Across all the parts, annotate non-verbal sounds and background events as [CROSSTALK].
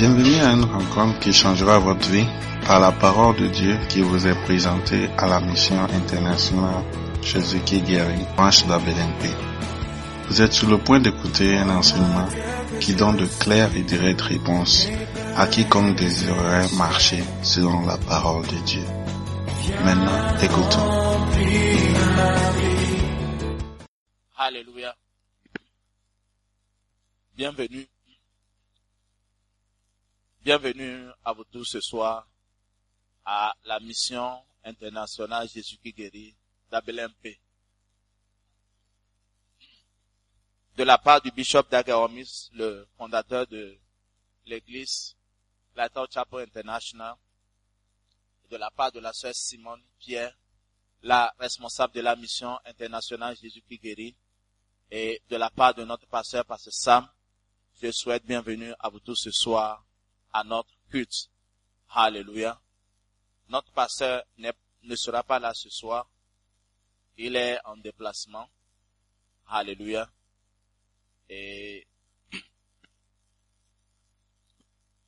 Bienvenue à une rencontre qui changera votre vie par la parole de Dieu qui vous est présentée à la mission internationale Jésus qui guérit, branche de la BNP. Vous êtes sur le point d'écouter un enseignement qui donne de claires et directes réponses à quiconque désirerait marcher selon la parole de Dieu. Maintenant, écoutons. Alléluia. Bienvenue. Bienvenue à vous tous ce soir à la mission internationale Jésus qui guérit d'ABLMP. De la part du bishop d'Agaomis, le fondateur de l'église Lighthouse Chapel International, de la part de la sœur Simone Pierre, la responsable de la mission internationale Jésus qui guérit, et de la part de notre pasteur, pasteur Sam, je souhaite bienvenue à vous tous ce soir à notre culte. Alléluia. Notre pasteur ne sera pas là ce soir. Il est en déplacement. Alléluia. Et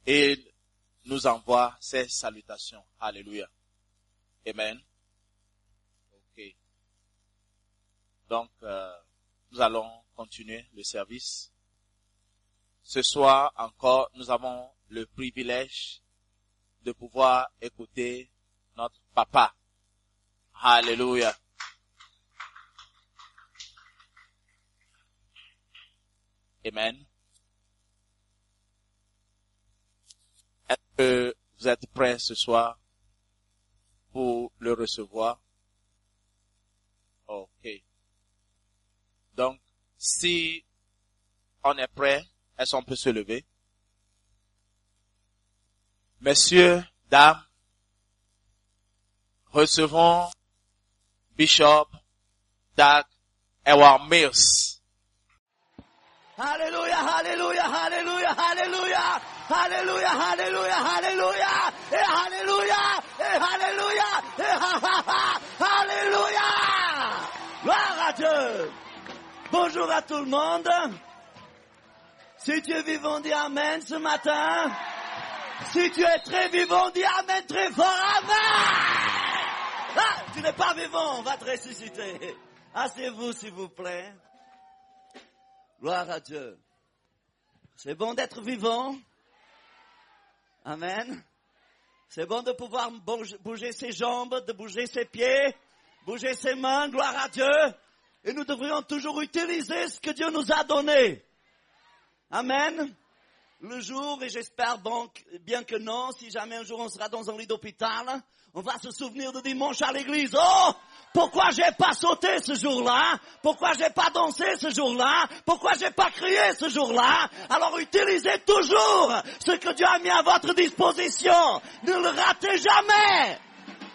il nous envoie ses salutations. Alléluia. Amen. Ok. Donc, euh, nous allons continuer le service. Ce soir encore, nous avons le privilège de pouvoir écouter notre papa. Alléluia. Amen. Est-ce que vous êtes prêts ce soir pour le recevoir? Ok. Donc, si on est prêt, est-ce qu'on peut se lever? Messieurs, dames, recevons Bishop Doug Edward Mills. Alléluia, alléluia, alléluia, alléluia, alléluia, alléluia, alléluia, et alléluia, et alléluia, et ha, ha, ha, alléluia. Gloire à Dieu. Bonjour à tout le monde. Si es vivant, dis Amen ce matin. Si tu es très vivant, dis Amen très fort. Amen. Ah, tu n'es pas vivant, on va te ressusciter. Asseyez-vous s'il vous plaît. Gloire à Dieu. C'est bon d'être vivant. Amen. C'est bon de pouvoir bouger ses jambes, de bouger ses pieds, bouger ses mains. Gloire à Dieu. Et nous devrions toujours utiliser ce que Dieu nous a donné. Amen. Le jour, et j'espère donc bien que non, si jamais un jour on sera dans un lit d'hôpital, on va se souvenir de dimanche à l'église. Oh, pourquoi j'ai pas sauté ce jour-là? Pourquoi j'ai pas dansé ce jour-là? Pourquoi j'ai pas crié ce jour-là? Alors utilisez toujours ce que Dieu a mis à votre disposition. Ne le ratez jamais.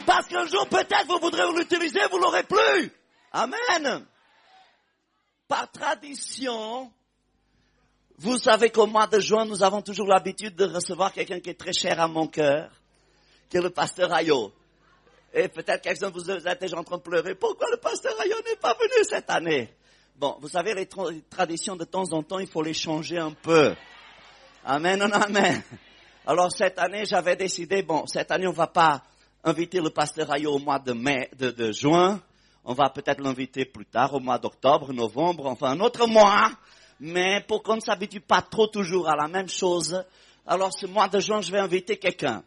Parce qu'un jour peut-être vous voudrez l'utiliser, vous l'aurez plus. Amen. Par tradition, vous savez qu'au mois de juin, nous avons toujours l'habitude de recevoir quelqu'un qui est très cher à mon cœur, qui est le pasteur Ayo. Et peut-être quelqu'un vous êtes déjà en train de pleurer. Pourquoi le pasteur Ayo n'est pas venu cette année? Bon, vous savez, les traditions de temps en temps, il faut les changer un peu. Amen, amen. Alors cette année, j'avais décidé, bon, cette année, on va pas inviter le pasteur Ayo au mois de mai, de juin. On va peut-être l'inviter plus tard, au mois d'octobre, novembre, enfin un autre mois. Mais pour qu'on ne s'habitue pas trop toujours à la même chose, alors ce mois de juin, je vais inviter quelqu'un.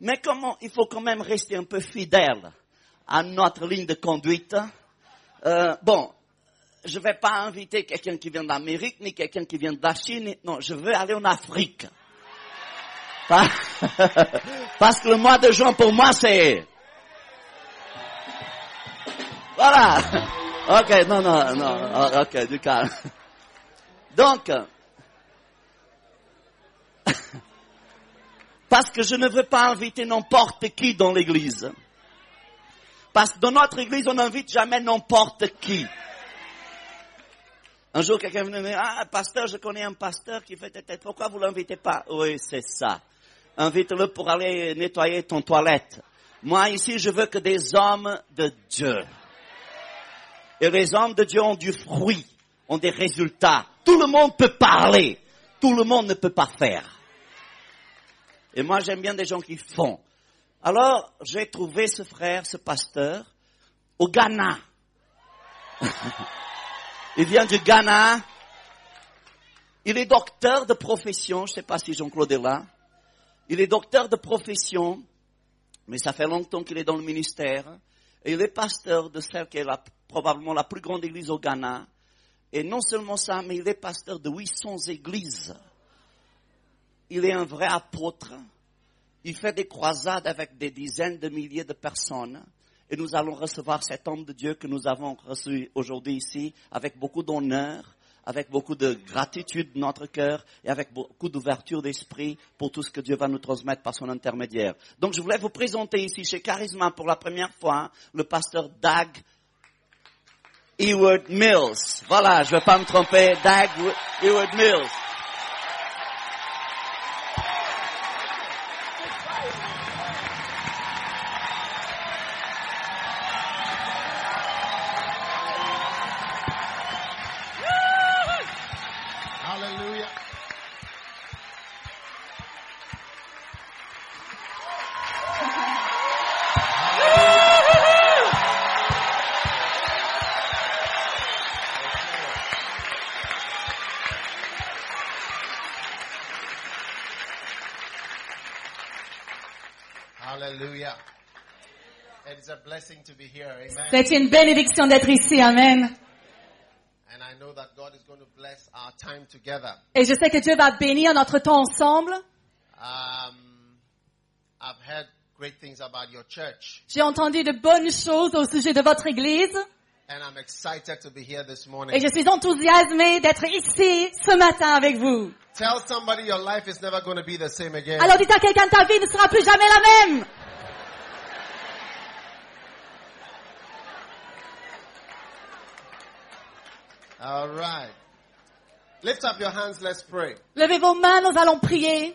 Mais comment, il faut quand même rester un peu fidèle à notre ligne de conduite. Euh, bon, je vais pas inviter quelqu'un qui vient d'Amérique, ni quelqu'un qui vient de la Chine. Non, je veux aller en Afrique. [LAUGHS] Parce que le mois de juin, pour moi, c'est... Voilà. [LAUGHS] Ok, non, non, non. Ok, du calme. Donc, [LAUGHS] parce que je ne veux pas inviter n'importe qui dans l'église. Parce que dans notre église, on n'invite jamais n'importe qui. Un jour, quelqu'un venait me dire, ah, pasteur, je connais un pasteur qui fait tête. Pourquoi vous l'invitez pas? Oui, c'est ça. Invite-le pour aller nettoyer ton toilette. Moi, ici, je veux que des hommes de Dieu. Et les hommes de Dieu ont du fruit, ont des résultats. Tout le monde peut parler. Tout le monde ne peut pas faire. Et moi, j'aime bien des gens qui font. Alors, j'ai trouvé ce frère, ce pasteur, au Ghana. [LAUGHS] Il vient du Ghana. Il est docteur de profession. Je ne sais pas si Jean-Claude est là. Il est docteur de profession, mais ça fait longtemps qu'il est dans le ministère. Et il est pasteur de celle qui est probablement la plus grande église au Ghana. Et non seulement ça, mais il est pasteur de 800 églises. Il est un vrai apôtre. Il fait des croisades avec des dizaines de milliers de personnes. Et nous allons recevoir cet homme de Dieu que nous avons reçu aujourd'hui ici avec beaucoup d'honneur, avec beaucoup de gratitude de notre cœur et avec beaucoup d'ouverture d'esprit pour tout ce que Dieu va nous transmettre par son intermédiaire. Donc je voulais vous présenter ici chez Charisma pour la première fois le pasteur Dag Eward Mills. Voilà, je ne vais pas me tromper, Dag Eward Mills. C'est une bénédiction d'être ici, Amen. And I know that God is going to bless our time together. Et je sais que Dieu va bénir notre temps ensemble. Um, I've heard great things about your church, J'ai entendu de bonnes choses au sujet de votre église and I'm excited to be here this et je suis enthousiasmée d'être ici ce matin avec vous. Tell somebody your life is never going to be the same again. Alors dites à quelqu'un ta vie ne sera plus jamais la même. All right. Lift up your hands, let's pray. Levez vos mains, nous allons prier.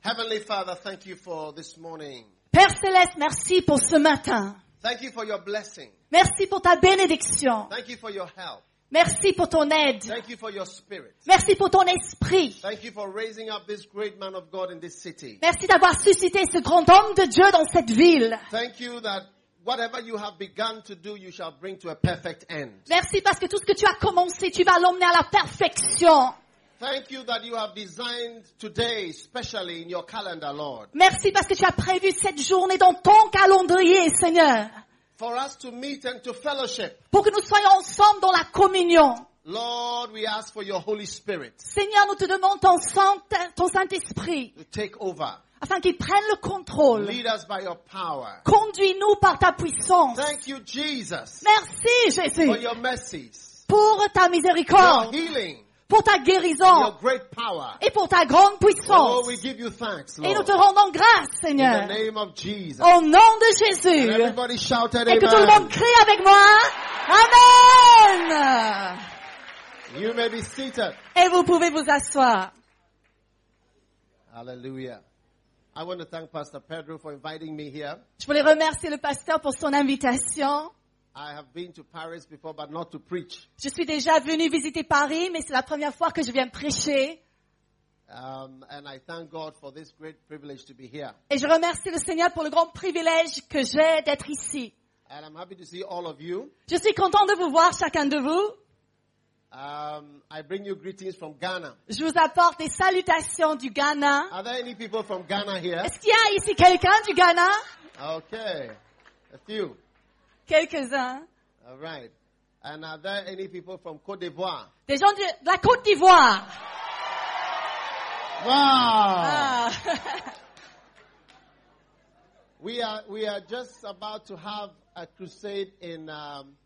Heavenly Father, thank you for this morning. Père céleste, merci pour ce matin. Thank you for your blessing. Merci pour ta bénédiction. Thank you for your help. Merci pour ton aide. Thank you for your spirit. Merci pour ton esprit. Thank you for raising up this great man of God in this city. Merci d'avoir suscité ce grand homme de Dieu dans cette ville. Thank you that whatever you have begun to do, you shall bring to a perfect end. Merci parce que tout ce que tu as commencé, tu vas l'emmener à la perfection. Thank you that you have designed today, especially in your calendar, Lord, Merci parce que tu as prévu cette journée dans ton calendrier, Seigneur, for us to meet and to fellowship. pour que nous soyons ensemble dans la communion. Lord, we ask for your Holy Spirit Seigneur, nous te demandons ton Saint- Saint-Esprit, to take over. Afin qu'il prenne le contrôle. Lead us by your power. Conduis-nous par ta puissance. Thank you, Jesus, Merci, for Jésus, your mercies, pour ta your miséricorde, healing, pour ta your guérison great power. et pour ta grande Oh, puissance. we give you thanks, Et nous te rendons grâce, In the Seigneur, name of Jesus. au nom de And Jésus. everybody shouted Et que tout le monde crie avec moi. Amen. You may be seated. Et vous pouvez vous asseoir. Hallelujah. I want to thank Pastor Pedro for inviting me here. Je voulais remercier le pasteur pour son invitation. I have been to Paris before, but not to preach. Je suis déjà venue visiter Paris, mais c'est la première fois que je viens prêcher. Um, and I thank God for this great privilege to be here. Et je remercie le Seigneur pour le grand privilège que j'ai d'être ici. And I'm happy to see all of you. Je suis content de vous voir, chacun de vous. Um, I bring you greetings from Ghana. Je vous apporte des salutations du Ghana. Are there any people from Ghana here? Est-ce qu'il y a ici quelqu'un du Ghana Okay. A few. Quelques-uns. All right. And are there any people from Cote d'Ivoire? Des gens de, de la Côte d'Ivoire. Wow. Ah. [LAUGHS] We are we are just about to have a crusade in um,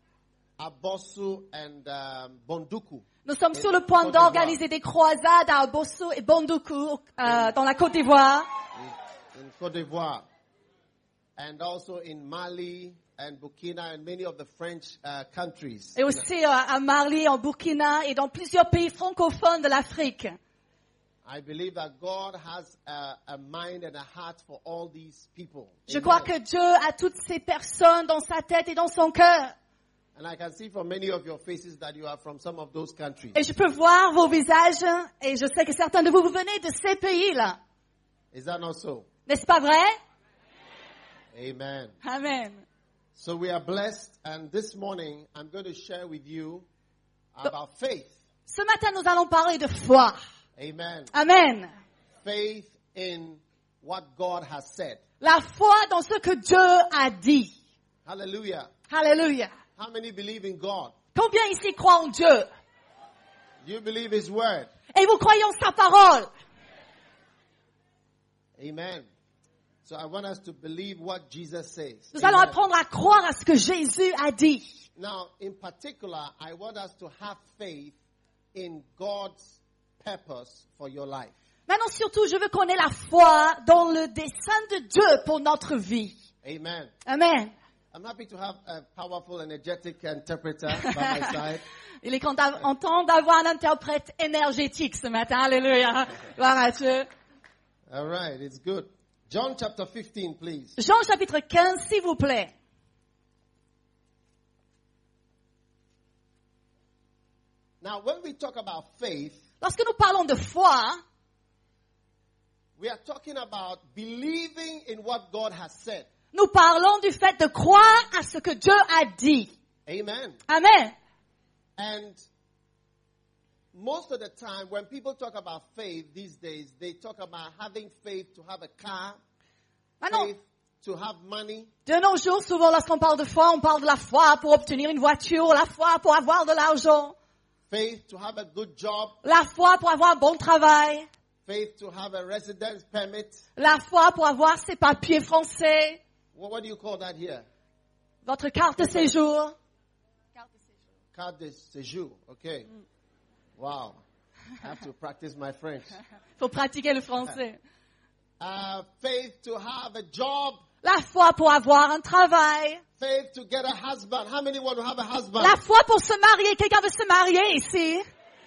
And um, Bonduku. Nous sommes sur le point Côte d'organiser des croisades à Bosso et Bondoku, euh, dans la Côte d'Ivoire. in, Cote d'Ivoire, and also in Mali and Burkina and many of the French uh, countries. Et aussi euh, à Mali, en Burkina et dans plusieurs pays francophones de l'Afrique. I believe that God has a, a mind and a heart for all these people. Je crois que Dieu a toutes ces personnes dans sa tête et dans son cœur. Et je peux voir vos visages et je sais que certains de vous, vous venez de ces pays-là. Is that not so? N'est-ce pas vrai? Amen. Amen. So we are blessed, and this morning I'm going to share with you about faith. Ce matin, nous allons parler de foi. Amen. Amen. Faith in what God has said. La foi dans ce que Dieu a dit. Hallelujah. Alléluia. How many believe in God? Combien ici croient en Dieu? You believe His word. Et vous croyez en sa parole? Amen. So I want us to believe what Jesus says. Nous allons apprendre à croire à ce que Jésus a dit. Now, in particular, I want us to have faith in God's purpose for your life. Maintenant, surtout, je veux qu'on ait la foi dans le dessein de Dieu pour notre vie. Amen. Amen. I'm happy to have a powerful, energetic interpreter by my [LAUGHS] side. Il est content d'avoir un interprète énergétique ce matin. Alléluia. Gloire à Dieu. All right, it's good. John chapter 15, please. Jean chapitre 15, s'il vous plaît. Now, when we talk about faith, Lorsque nous parlons de foi, we are talking about believing in what God has said. Nous parlons du fait de croire à ce que Dieu a dit. Amen. Amen. And most of the time, when people talk about faith these days, they talk about having faith to have a car, Maintenant, faith to have money, de nos jours, souvent lorsqu'on parle de foi, on parle de la foi pour obtenir une voiture, la foi pour avoir de l'argent, faith to have a good job, la foi pour avoir un bon travail, faith to have a residence permit. la foi pour avoir ses papiers français, What, what do you call that here? votre carte de séjour. Carte de séjour. Okay. Wow. I have to practice my French. [LAUGHS] faut pratiquer le français. [LAUGHS] Uh, faith to have a job, La foi pour avoir un travail. faith to get a husband. How many want to have a husband? La foi pour se marier. Quelqu'un veut se marier ici?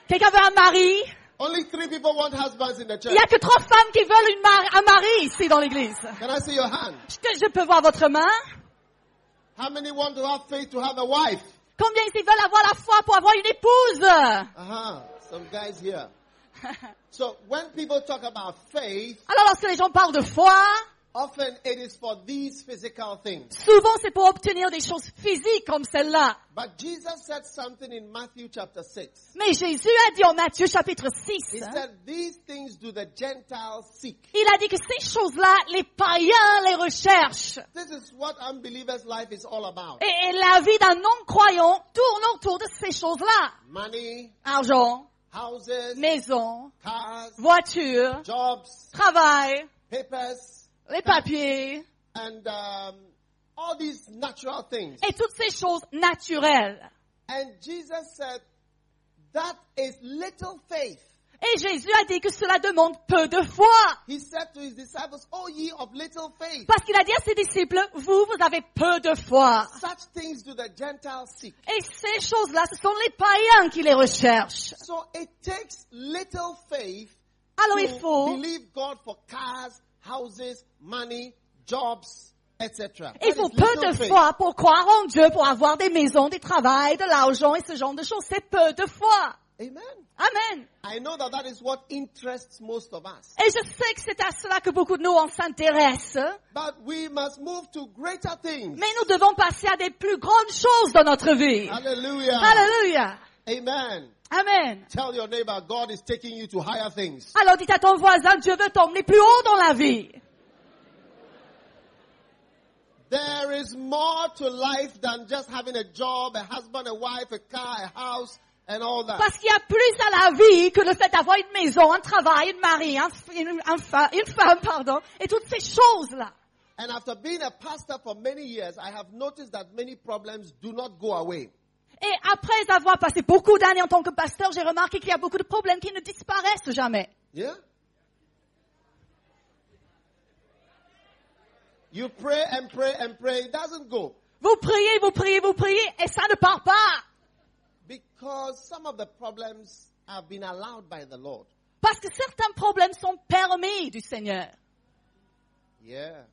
Quelqu'un veut un mari? Only three people want husbands in the Il church. n'y a que trois femmes qui veulent une mar- un mari ici dans l'église. Can I see your hand? Est-ce que je peux voir votre main? How many want to have faith to have a wife? Combien ici veulent avoir la foi pour avoir une épouse? Some guys here. So when people talk about faith, Alors lorsque les gens parlent de foi, often it is for these physical things. souvent c'est pour obtenir des choses physiques comme celle-là. But Jesus said something in Matthew chapter 6. Mais Jésus a dit en Matthieu chapitre 6, He said, These things do the Gentiles seek. il a dit que ces choses-là, les païens les recherchent. This is what unbelievers' life is all about. Et, et la vie d'un non-croyant tourne autour de ces choses-là. Money, Argent, houses, maison, cars, voiture, jobs, travail, papers, les papiers, and um, all these natural things. et toutes ces choses naturelles. And Jesus said, That is little faith. Et Jésus a dit que cela demande peu de foi. He said to his disciples, Oh, ye of little faith. Parce qu'il a dit à ses disciples, vous, vous avez peu de foi. Such things do the Gentiles seek. Et ces choses-là, ce sont les païens qui les recherchent. So it takes little faith Alors il to faut, believe God for cars, houses, money, jobs, etc. il faut peu de faith. foi pour croire en Dieu, pour avoir des maisons, des travails, de l'argent et ce genre de choses. C'est peu de foi. Amen. Amen. I know that that is what interests most of us. Et je sais que c'est à cela que beaucoup de nous on s'intéresse. But we must move to greater things. Mais nous devons passer à des plus grandes choses dans notre vie. Hallelujah. Alléluia. Amen. Amen. Tell your neighbor, God is taking you to higher things. Alors dites à ton voisin, Dieu veut t'emmener plus haut dans la vie. There is more to life than just having a job, a husband, a wife, a car, a house, and all that. Parce qu'il y a plus à la vie que le fait d'avoir une maison, un travail, un mari, un, une, une femme, pardon, et toutes ces choses-là. And after being a pastor for many years, I have noticed that many problems do not go away. Et après avoir passé beaucoup d'années en tant que pasteur, j'ai remarqué qu'il y a beaucoup de problèmes qui ne disparaissent jamais. Yeah? You pray and pray and pray, it doesn't go. Vous priez, vous priez, vous priez, et ça ne part pas. Because some of the problems have been allowed by the Lord. Parce que certains problèmes sont permis du Seigneur. Yeah.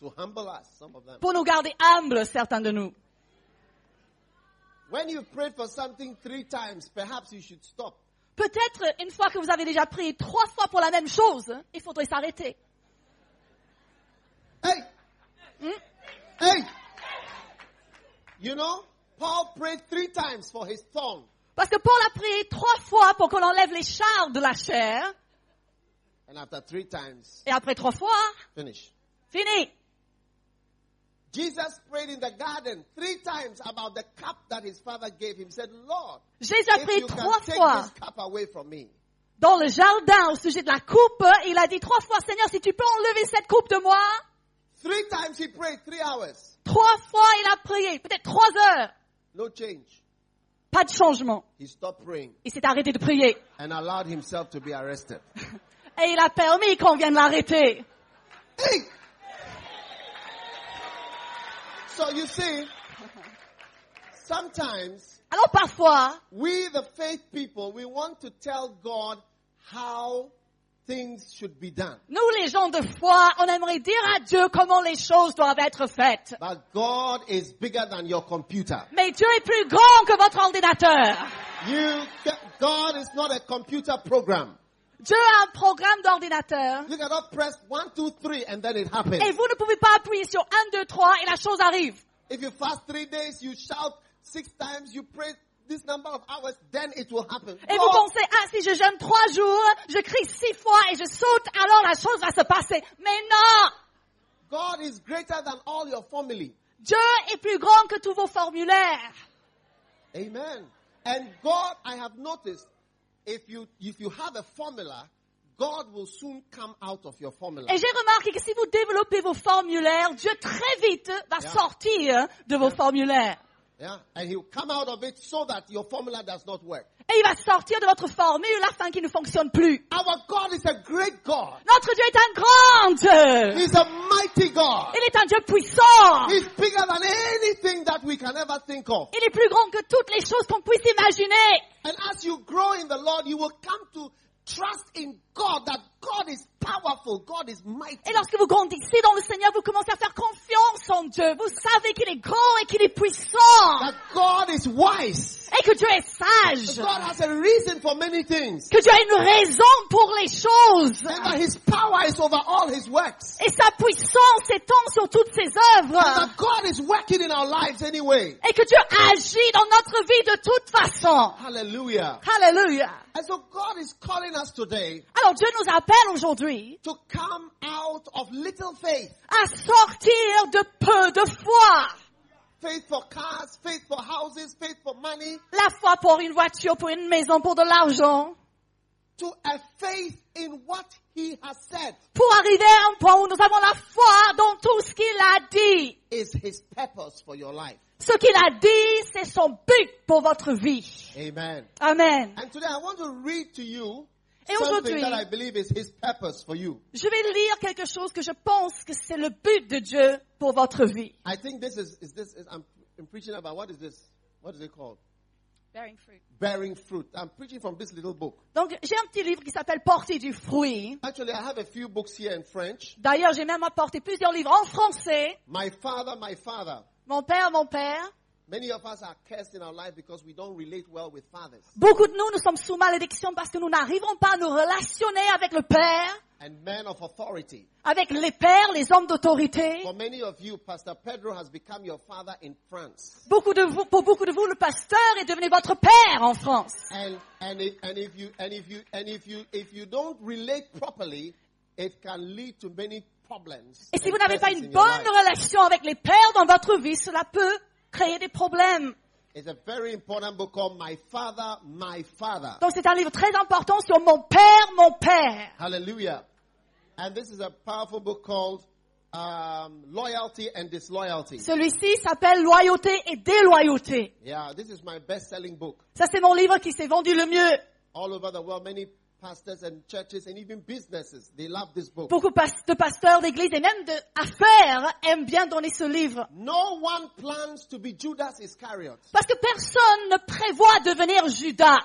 To humble us, some of them. Pour nous garder humbles, certains de nous. When you prayed for something three times, perhaps you should stop. Peut-être une fois que vous avez déjà prié trois fois pour la même chose, il faudrait s'arrêter. Hey! Hmm? Hey! You know, Paul prayed three times for his thorn. Parce que Paul a prié trois fois pour qu'on enlève les chars de la chair, And after three times, et après trois fois, finish. fini. Jesus prayed in the garden three times about the cup that his father gave him. He said, Lord, Jésus a prié trois take fois this cup away from me, dans le jardin au sujet de la coupe. Il a dit trois fois, Seigneur, si tu peux enlever cette coupe de moi. three times he prayed, three hours. Trois fois, il a prié, peut-être trois heures. No change. Pas de changement. He stopped praying Il s'est arrêté de prier. and allowed himself to be arrested. Et il a permis qu'on vienne l'arrêter. Hey! So you see, sometimes Alors parfois, we, the faith people, we want to tell God how things should be done. nous les gens de foi, on aimerait dire à Dieu comment les choses doivent être faites. But God is bigger than your computer. Mais Dieu est plus grand que votre ordinateur. You, God is not a computer program. Dieu a un programme d'ordinateur. You cannot press one, two, three, and then it happens. Et vous ne pouvez pas appuyer sur 1, 2, 3 et la chose arrive. If you fast three days, you shout six times, you pray this number of hours, then it will happen. Et vous pensez, ah, si je jeûne trois jours, je crie six fois et je saute, alors la chose va se passer. Mais non! God is greater than all your family. Dieu est plus grand que tous vos formulaires. Amen. And God, I have noticed, if you if you have a formula, God will soon come out of your formula. Et j'ai remarqué que si vous développez vos formulaires, Dieu très vite va Yeah. sortir de vos formulaires. Yeah, and He'll come out of it so that your formula does not work. Et il va sortir de votre formule afin qu'il ne fonctionne plus. Our God is a great God. Notre Dieu est un grand Dieu. He's a mighty God. Il est un Dieu puissant. He's bigger than anything that we can ever think of. Il est plus grand que toutes les choses qu'on puisse imaginer. And as you grow in the Lord, you will come to trust in God that God is powerful, God is mighty. Et lorsque vous grandissez dans le Seigneur, vous commencez à faire confiance en Dieu. Vous savez qu'il est grand et qu'il est puissant. That God is wise. Et que Dieu est sage. God has a reason for many things. Que Dieu a une raison pour les choses. And that His power is over all His works. Et sa puissance s'étend sur toutes ses And œuvres. that God is working in our lives anyway. Et que Dieu agit dans notre vie de toute façon. Hallelujah. Alléluia. And so God is calling us today Alors Dieu nous appelle aujourd'hui to come out of little faith. à sortir de peu de foi. Faith for cars, faith for houses, faith for money, La foi pour une voiture, pour une maison, pour de l'argent. to a faith in what He has said Pour arriver à un point où nous avons la foi dans tout ce qu'il a dit. is His purpose for your life. Ce qu'il a dit, c'est son but pour votre vie. Amen. Amen. And today I want to read to you Et aujourd'hui, je vais lire quelque chose que je pense que c'est le but de Dieu pour votre vie. I think this is, is this, is, I'm, I'm preaching about, what is this? What is it called? Bearing fruit. I'm preaching from this little book. Donc, j'ai un petit livre qui s'appelle Porter du fruit. Actually, I have a few books here in French. D'ailleurs, j'ai même apporté plusieurs livres en français. My father, my father. Mon père, mon père. Many of us are cursed in our life because we don't relate well with fathers. Beaucoup de nous, nous sommes sous malédiction parce que nous n'arrivons pas à nous relationner avec le Père, And men of authority. avec les pères, les hommes d'autorité. For many of you, Pastor Pedro has become your father in France. Beaucoup de vous, pour beaucoup de vous, le pasteur est devenu votre père en France. And, and, if, and if you, and if you, and if you, if you don't relate properly, it can lead to many problems. Et si vous n'avez pas une bonne relation avec les pères dans votre vie, cela peut créer des problèmes. It's a very important book called My Father, My Father. Donc c'est un livre très important sur mon père, mon père. Hallelujah. And this is a powerful book called um, Loyalty and Disloyalty. Celui-ci s'appelle Loyauté et déloyauté. Yeah, this is my best-selling book. Ça c'est mon livre qui s'est vendu le mieux. All over the world, many pastors and churches and even businesses, they love this book. Beaucoup de pasteurs d'église et même d'affaires aiment bien donner ce livre. No one plans to be Judas Iscariot. Parce que personne ne prévoit devenir Judas.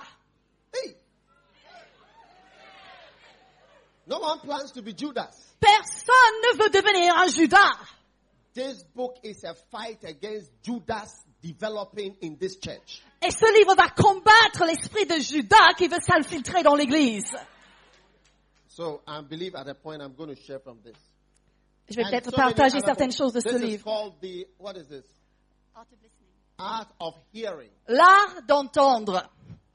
Hey! No one plans to be Judas. Personne ne veut devenir un Judas. This book is a fight against Judas developing in this church. Et ce livre va combattre l'esprit de Judas qui veut s'infiltrer dans l'église. So I believe at a point I'm going to share from this. Je vais peut-être so partager certaines choses de This ce is livre. called the what is this? Art of hearing. L'art d'entendre.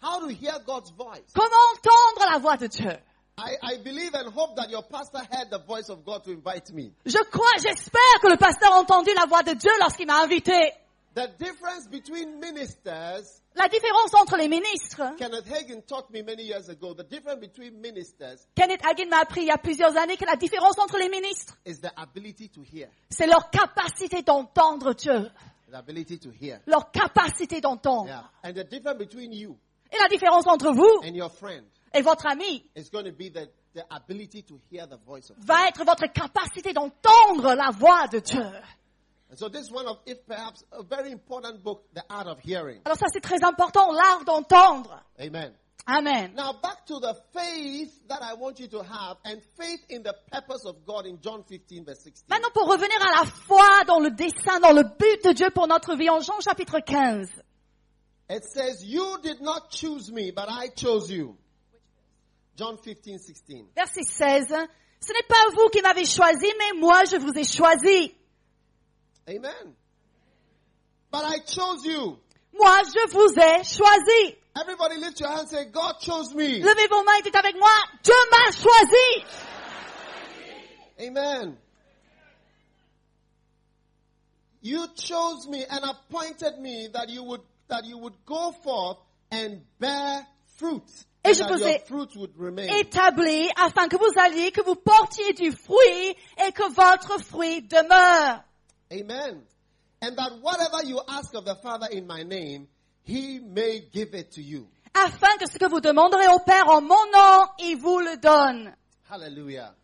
How to hear God's voice. Comment entendre la voix de Dieu? I, I believe and hope that your pastor heard the voice of God to invite me. Je crois, j'espère que le pasteur a entendu la voix de Dieu lorsqu'il m'a invité. The difference between ministers, La différence entre les ministres, Kenneth Hagin taught me many years ago, the difference between ministers Kenneth Hagin m'a appris il y a plusieurs années que la différence entre les ministres, is the ability to hear. c'est leur capacité d'entendre Dieu. The ability to hear. Leur capacité d'entendre. Yeah. And the difference between you Et la différence entre vous and your friend et votre ami is going to be the, the ability to hear the voice of God. va être votre capacité d'entendre la voix de Dieu. So this is one of, if perhaps, a very important book, The Art of Hearing. Alors ça c'est très important, l'art d'entendre. Amen. Amen. Now back to the faith that I want you to have and faith in the purpose of God in John 15 verse 16. Maintenant pour revenir à la foi dans le dessein, dans le but de Dieu pour notre vie en Jean chapitre 15. It says, you did not choose me, but I chose you. John 15, 16. Verset 16. Ce n'est pas vous qui m'avez choisi, mais moi je vous ai choisi. Amen. But I chose you. Moi je vous ai choisi. Everybody lift your hand and say, God chose me. Levez vos mains et dites avec moi, Dieu m'a choisi. Amen. You chose me and appointed me that you would that you would go forth and bear fruit. Et je vous ai. Établi afin que vous alliez, que vous portiez du fruit et que votre fruit demeure. Amen. And that whatever you ask of the Father in my name, he may give it to you. Afin que ce que vous demanderez au Père en mon nom, il vous le donne. Hallelujah.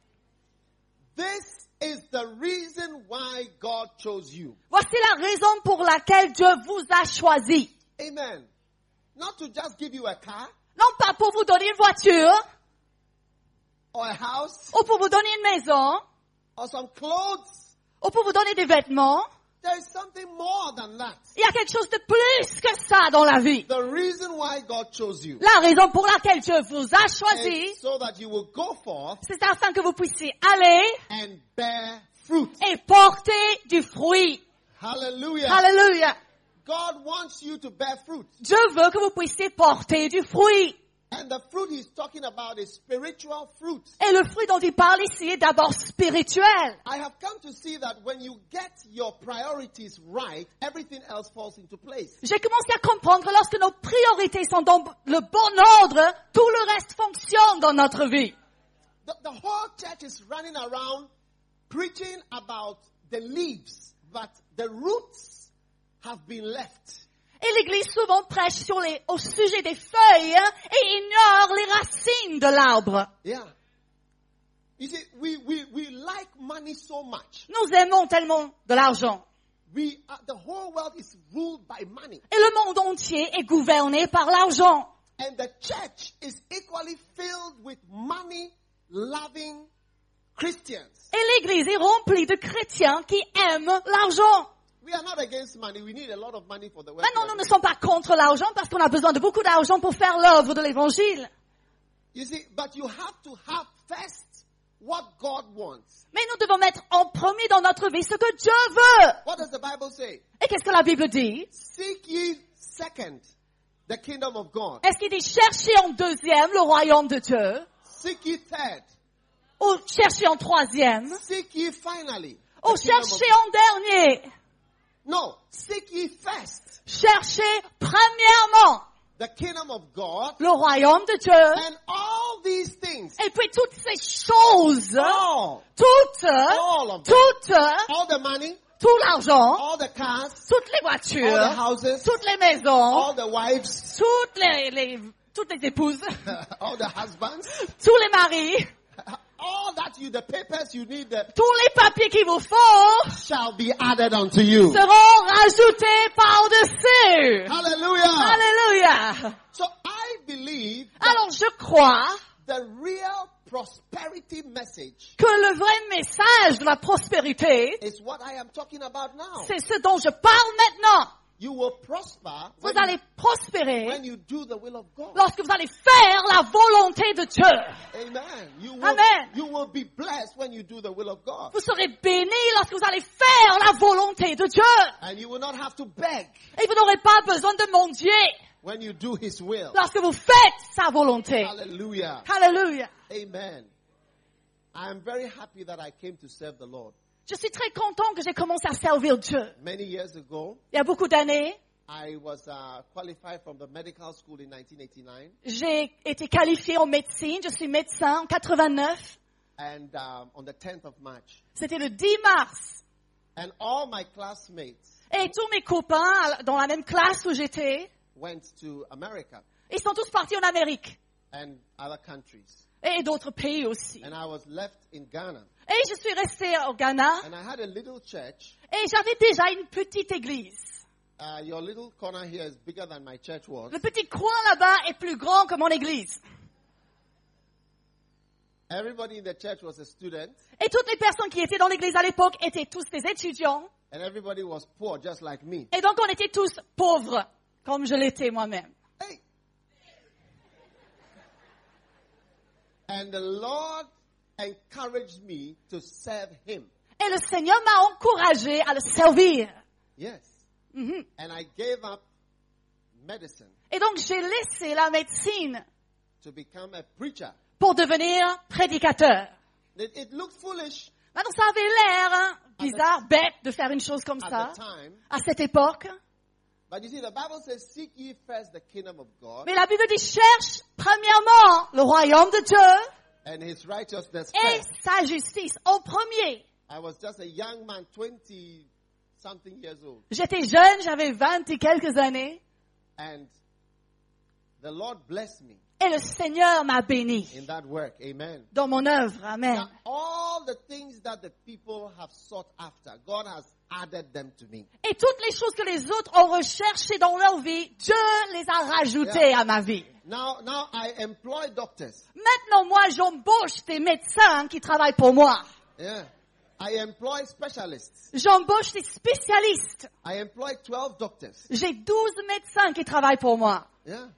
This is the reason why God chose you. Voici la raison pour laquelle Dieu vous a choisi. Amen. Not to just give you a car Non pas pour vous donner une voiture, or a house ou pour vous donner une maison, or some clothes. Ou pour vous donner des vêtements. There is something more than that. Il y a quelque chose de plus que ça dans la vie. The reason why God chose you La raison pour laquelle Dieu vous a choisi, is so that you will go forth c'est afin que vous puissiez aller and bear fruit. et porter du fruit. Hallelujah. Alléluia. God wants you to bear fruit. Dieu veut que vous puissiez porter du fruit. And the fruit he's talking about is spiritual fruit. Et le fruit dont il parle ici est d'abord spirituel. I have come to see that when you get your priorities right, everything else falls into place. J'ai commencé à comprendre que lorsque nos priorités sont dans le bon ordre, tout le reste fonctionne dans notre vie. The, the whole church is running around preaching about the leaves, but the roots have been left. Et l'Église souvent prêche sur les, au sujet des feuilles et ignore les racines de l'arbre. Yeah. You see, we, we, we like money so much. Nous aimons tellement de l'argent. We, uh, the whole world is ruled by money. Et le monde entier est gouverné par l'argent. And the church is equally filled with money loving Christians. Et l'Église est remplie de chrétiens qui aiment l'argent. We are not against money. We need a lot of money for the work. Maintenant, nous ne sommes pas contre l'argent parce qu'on a besoin de beaucoup d'argent pour faire l'œuvre de l'Évangile. You see, but you have to have first what God wants. Mais nous devons mettre en premier dans notre vie ce que Dieu veut. What does the Bible say? Et qu'est-ce que la Bible dit? Seek ye second the kingdom of God. Est-ce qu'il dit chercher en deuxième le royaume de Dieu? Seek ye third. Ou chercher en troisième? Seek ye finally. Ou chercher en dernier? No, seek ye first Chercher premièrement the kingdom of God le royaume de Dieu. and all these things. Et puis toutes ces choses, All, toutes, all of them. toutes, All the money, tout l'argent, all the cars, toutes les all voitures, the houses, toutes les maisons, all the wives, [LAUGHS] toutes les, les- toutes les épouses, all the husbands, tous les maris, [LAUGHS] all that you, the papers you need the, tous les papiers qu'il vous faut shall be added unto you. seront rajoutés par-dessus. Hallelujah. Alléluia. So I believe Alors je crois the real prosperity message que le vrai message de la prospérité, is what I am talking about now. c'est ce dont je parle maintenant. You will prosper Vous when allez you, prospérer when you do the will of God. lorsque vous allez faire la volonté de Dieu. Amen. You will, Amen. you will be blessed when you do the will of God. Vous serez bénis lorsque vous allez faire la volonté de Dieu. And you will not have to beg Et vous n'aurez pas besoin de mendier when you do His will. lorsque vous faites sa volonté. Hallelujah. Alléluia. Amen. I am very happy that I came to serve the Lord. Je suis très content que j'ai commencé à servir Dieu. Many years ago, Il y a beaucoup d'années, I was uh, qualified from the medical school in 1989, j'ai été qualifiée en médecine. Je suis médecin en 89. and um, on the 10th of March. C'était le 10 mars. And all my classmates Et tous mes copains dans la même classe où j'étais, went to America ils sont tous partis en Amérique. and other countries. Et d'autres pays aussi. And I was left in Ghana. Et je suis restée au Ghana. And I had a little church. Et j'avais déjà une petite église. Uh, your little corner here is bigger than my church was. Le petit coin là-bas est plus grand que mon église. Everybody in the church was a student, Et toutes les personnes qui étaient dans l'église à l'époque étaient tous des étudiants. and everybody was poor, just like me. Et donc on était tous pauvres, comme je l'étais moi-même. Hey! And the Lord encouraged me to serve Him. Et le Seigneur m'a encouragé à le servir. Yes. Mhm. And I gave up medicine Et donc j'ai laissé la médecine to become a preacher. pour devenir prédicateur. It, it looked foolish Maintenant ça avait l'air hein, bizarre, bête de faire une chose comme ça time, à cette époque. but you see, the Bible says, "Seek ye first the kingdom of God Mais la Bible dit cherche premièrement le royaume de Dieu and His righteousness et first." sa justice au premier. I was just a young man, twenty something years old, J'étais jeune, j'avais vingt et quelques années and the Lord blessed me et le Seigneur m'a béni in that work. Amen. dans mon œuvre. Amen. Now, all the things that the people have sought after, God has added them to me. Et toutes les choses que les autres ont recherchées dans leur vie, Dieu les a rajoutées à ma vie. Now, now I employ doctors. Maintenant, moi, j'embauche des médecins qui travaillent pour moi. Yeah. I employ specialists. J'embauche des spécialistes. I employ 12 doctors. J'ai 12 médecins qui travaillent pour moi. Yeah.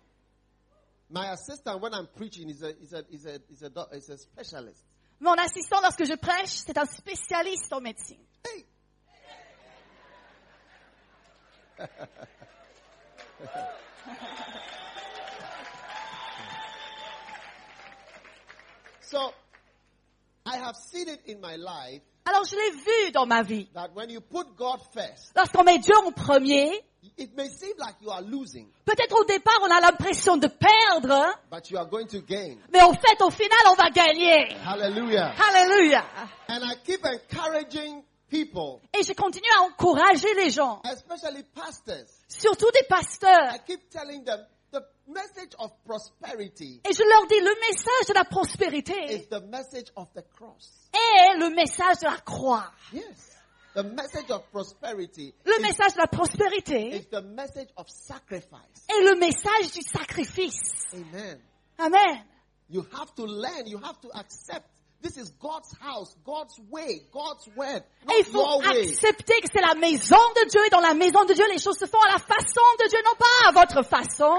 My assistant, when I'm preaching, is a, is a, is a, is a, is a specialist. Mon assistant, lorsque je prêche, c'est un spécialiste en médecine. Hey. [LAUGHS] so, I have seen it in my life Alors, je l'ai vu dans ma vie. Lorsqu'on met Dieu en premier, peut-être au départ, on a l'impression de perdre, but you are going to gain. mais en fait, au final, on va gagner. Hallelujah. Alléluia. And I keep encouraging people, Et je continue à encourager les gens, especially pastors. surtout des pasteurs. I keep telling them the message of prosperity Et je leur dis, le message de la prospérité is the message of the cross. est le message de la croix. Yes. The message of prosperity Le is, message de la prospérité is the message of sacrifice. est le message du sacrifice. Amen. Amen. You have to learn, you have to accept this is God's house, God's way, God's word, Et il not faut your way. accepter que c'est la maison de Dieu et dans la maison de Dieu, les choses se font à la façon de Dieu, non pas à votre façon.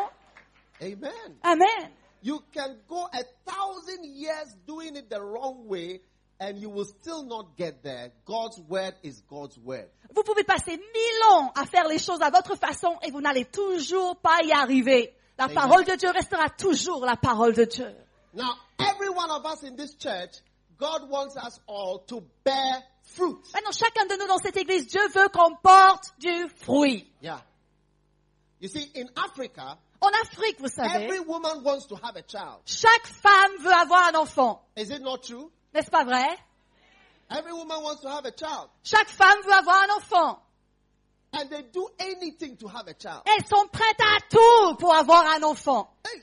Amen. Amen. You can go a thousand years doing it the wrong way and you will still not get there. God's word is God's word. Vous pouvez passer mille ans à faire les choses à votre façon et vous n'allez toujours pas y arriver. La Amen. parole de Dieu restera toujours la parole de Dieu. Now, every one of us in this church, God wants us all to bear fruit. Maintenant, chacun de nous dans cette église, Dieu veut qu'on porte du fruit. Yeah. You see, in Africa, En Afrique, vous savez, every woman wants to have a child. chaque femme veut avoir un enfant. Is it not true? N'est-ce pas vrai? Every woman wants to have a child. Chaque femme veut avoir un enfant. And they do anything to have a child. Elles sont prêtes à tout pour avoir un enfant. Hey.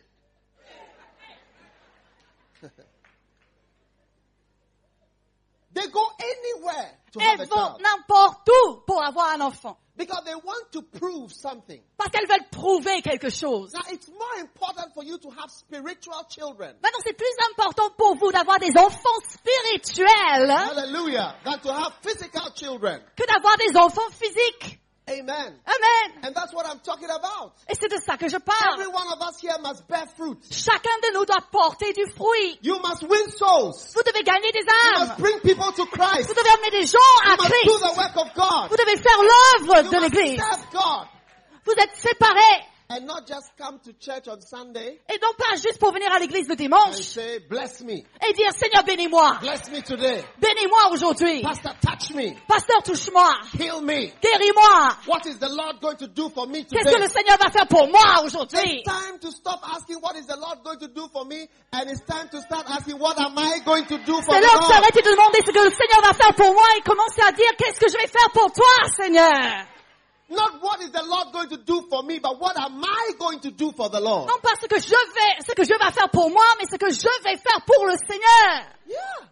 They go anywhere to have a Elles vont child. n'importe où pour avoir un enfant. Because they want to prove something. Parce qu'elles veulent prouver quelque chose. Now, it's more important for you to have spiritual children. Maintenant, c'est plus important pour vous d'avoir des enfants spirituels Hallelujah. Than to have physical children. que d'avoir des enfants physiques. Amen. Amen. And that's what I'm talking about. Et c'est de ça que je Every parle. one of us here must bear fruit. Chacun de nous doit porter du fruit. You must win souls. Vous devez gagner des You must âmes. bring people to Christ. Vous devez amener des gens à You must do Christ. the work of God. Vous devez faire l'œuvre de l'église. Vous êtes séparés. And not just come to church on Sunday Et non pas juste pour venir à l'église le and dimanche say, bless me. et dire Seigneur bénis-moi. Bless me today. Bénis-moi aujourd'hui. Pastor, touch me. Pasteur touche-moi. Heal me. Guéris-moi. What is the Lord going to do for me Qu'est-ce que le? Seigneur va faire pour moi aujourd'hui? It's time to stop asking what is the Lord going to do for me and it's time to start asking what am I going to do for C'est l'heure de s'arrêter de demander ce que le Seigneur va faire pour moi et commencer à dire qu'est-ce que je vais faire pour toi, Seigneur? Not what is the Lord going to do for me, but what am I going to do for the Lord? Non pas ce que je vais, ce que je vais faire pour moi, mais ce que je vais faire pour le Seigneur. Yeah.